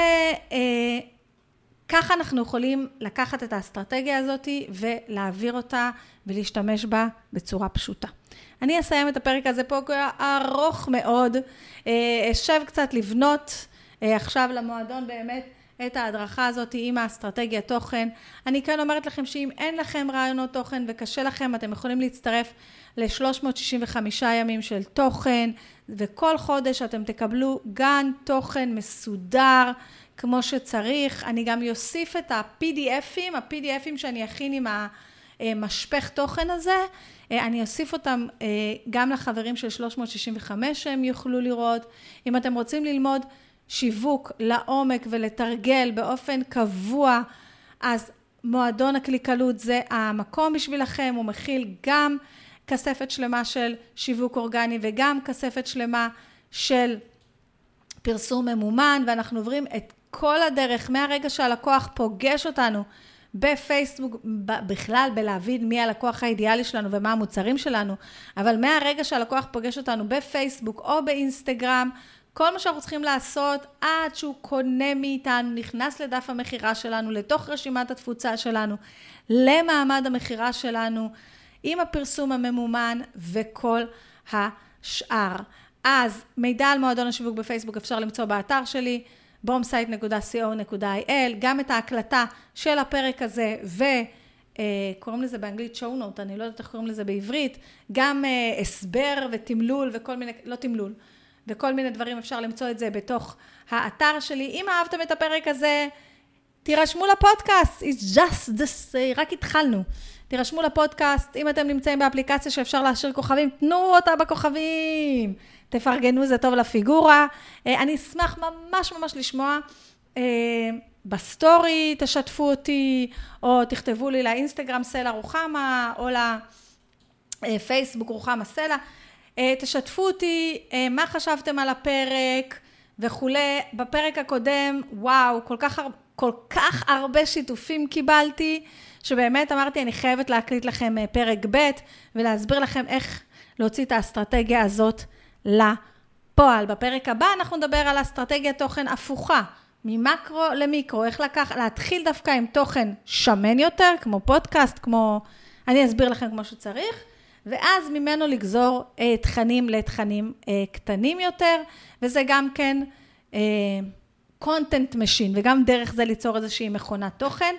אה, ככה אנחנו יכולים לקחת את האסטרטגיה הזאת ולהעביר אותה ולהשתמש בה בצורה פשוטה. אני אסיים את הפרק הזה פה, הוא ארוך מאוד. אה, אשב קצת לבנות אה, עכשיו למועדון באמת את ההדרכה הזאת עם האסטרטגיה תוכן. אני כן אומרת לכם שאם אין לכם רעיונות תוכן וקשה לכם, אתם יכולים להצטרף ל-365 ימים של תוכן, וכל חודש אתם תקבלו גן תוכן מסודר כמו שצריך. אני גם אוסיף את ה-PDFים, ה-PDFים שאני אכין עם המשפך תוכן הזה, אני אוסיף אותם אה, גם לחברים של 365 שהם יוכלו לראות. אם אתם רוצים ללמוד שיווק לעומק ולתרגל באופן קבוע, אז מועדון הקליקלות זה המקום בשבילכם, הוא מכיל גם כספת שלמה של שיווק אורגני וגם כספת שלמה של פרסום ממומן, ואנחנו עוברים את כל הדרך. מהרגע שהלקוח פוגש אותנו בפייסבוק, בכלל בלהבין מי הלקוח האידיאלי שלנו ומה המוצרים שלנו, אבל מהרגע שהלקוח פוגש אותנו בפייסבוק או באינסטגרם, כל מה שאנחנו צריכים לעשות עד שהוא קונה מאיתנו, נכנס לדף המכירה שלנו, לתוך רשימת התפוצה שלנו, למעמד המכירה שלנו, עם הפרסום הממומן וכל השאר. אז מידע על מועדון השיווק בפייסבוק אפשר למצוא באתר שלי, bombsite.co.il, גם את ההקלטה של הפרק הזה ו... אה, קוראים לזה באנגלית show note, אני לא יודעת איך קוראים לזה בעברית, גם אה, הסבר ותמלול וכל מיני, לא תמלול, וכל מיני דברים, אפשר למצוא את זה בתוך האתר שלי. אם אהבתם את הפרק הזה, תירשמו לפודקאסט, it's just this, רק התחלנו. תירשמו לפודקאסט, אם אתם נמצאים באפליקציה שאפשר להשאיר כוכבים, תנו אותה בכוכבים. תפרגנו, זה טוב לפיגורה. אה, אני אשמח ממש ממש לשמוע. אה, בסטורי תשתפו אותי, או תכתבו לי לאינסטגרם סלע רוחמה, או לפייסבוק רוחמה סלע. אה, תשתפו אותי מה חשבתם על הפרק וכולי. בפרק הקודם, וואו, כל כך, כל כך הרבה שיתופים קיבלתי, שבאמת אמרתי, אני חייבת להקליט לכם פרק ב' ולהסביר לכם איך להוציא את האסטרטגיה הזאת לפועל. בפרק הבא אנחנו נדבר על אסטרטגיית תוכן הפוכה, ממקרו למיקרו, איך לקח, להתחיל דווקא עם תוכן שמן יותר, כמו פודקאסט, כמו, אני אסביר לכם כמו שצריך, ואז ממנו לגזור אה, תכנים לתכנים אה, קטנים יותר, וזה גם כן קונטנט uh, משין, וגם דרך זה ליצור איזושהי מכונת תוכן.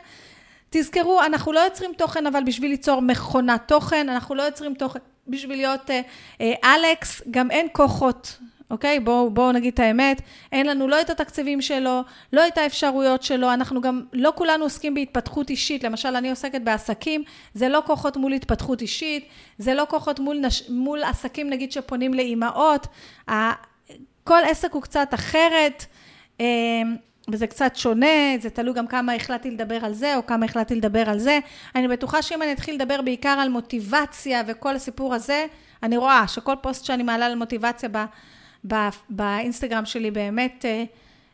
תזכרו, אנחנו לא יוצרים תוכן אבל בשביל ליצור מכונת תוכן, אנחנו לא יוצרים תוכן בשביל להיות אה, אה, אלכס, גם אין כוחות, אוקיי? בואו בוא נגיד את האמת, אין לנו לא את התקציבים שלו, לא את האפשרויות שלו, אנחנו גם, לא כולנו עוסקים בהתפתחות אישית, למשל אני עוסקת בעסקים, זה לא כוחות מול התפתחות אישית, זה לא כוחות מול, נש, מול עסקים נגיד שפונים לאימהות, כל עסק הוא קצת אחרת. וזה קצת שונה, זה תלוי גם כמה החלטתי לדבר על זה, או כמה החלטתי לדבר על זה. אני בטוחה שאם אני אתחיל לדבר בעיקר על מוטיבציה וכל הסיפור הזה, אני רואה שכל פוסט שאני מעלה על מוטיבציה ב, ב, באינסטגרם שלי באמת אה,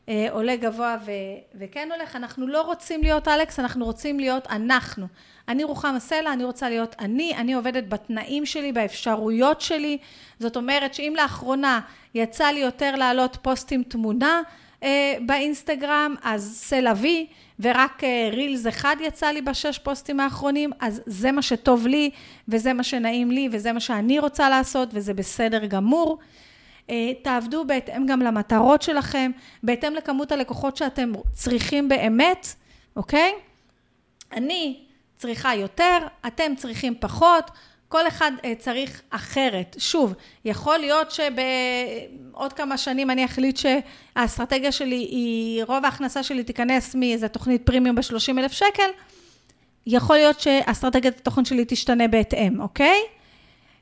אה, עולה גבוה ו, וכן הולך. אנחנו לא רוצים להיות אלכס, אנחנו רוצים להיות אנחנו. אני רוחמה סלע, אני רוצה להיות אני, אני עובדת בתנאים שלי, באפשרויות שלי. זאת אומרת שאם לאחרונה יצא לי יותר להעלות פוסטים תמונה, אה, באינסטגרם, אז סלע וי, ורק אה, רילס אחד יצא לי בשש פוסטים האחרונים, אז זה מה שטוב לי, וזה מה שנעים לי, וזה מה שאני רוצה לעשות, וזה בסדר גמור. אה, תעבדו בהתאם גם למטרות שלכם, בהתאם לכמות הלקוחות שאתם צריכים באמת, אוקיי? אני צריכה יותר, אתם צריכים פחות. כל אחד אה, צריך אחרת. שוב, יכול להיות שבעוד כמה שנים אני אחליט שהאסטרטגיה שלי היא, רוב ההכנסה שלי תיכנס מאיזה תוכנית פרימיום ב-30 אלף שקל, יכול להיות שאסטרטגיית התוכן שלי תשתנה בהתאם, אוקיי?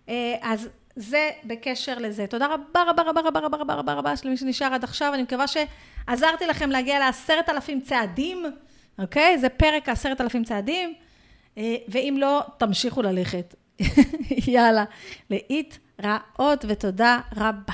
אה, אז זה בקשר לזה. תודה רבה רבה רבה רבה רבה רבה רבה רבה למי שנשאר עד עכשיו, אני מקווה שעזרתי לכם להגיע לעשרת אלפים צעדים, אוקיי? זה פרק העשרת אלפים צעדים, אה, ואם לא, תמשיכו ללכת. יאללה, להתראות ותודה רבה.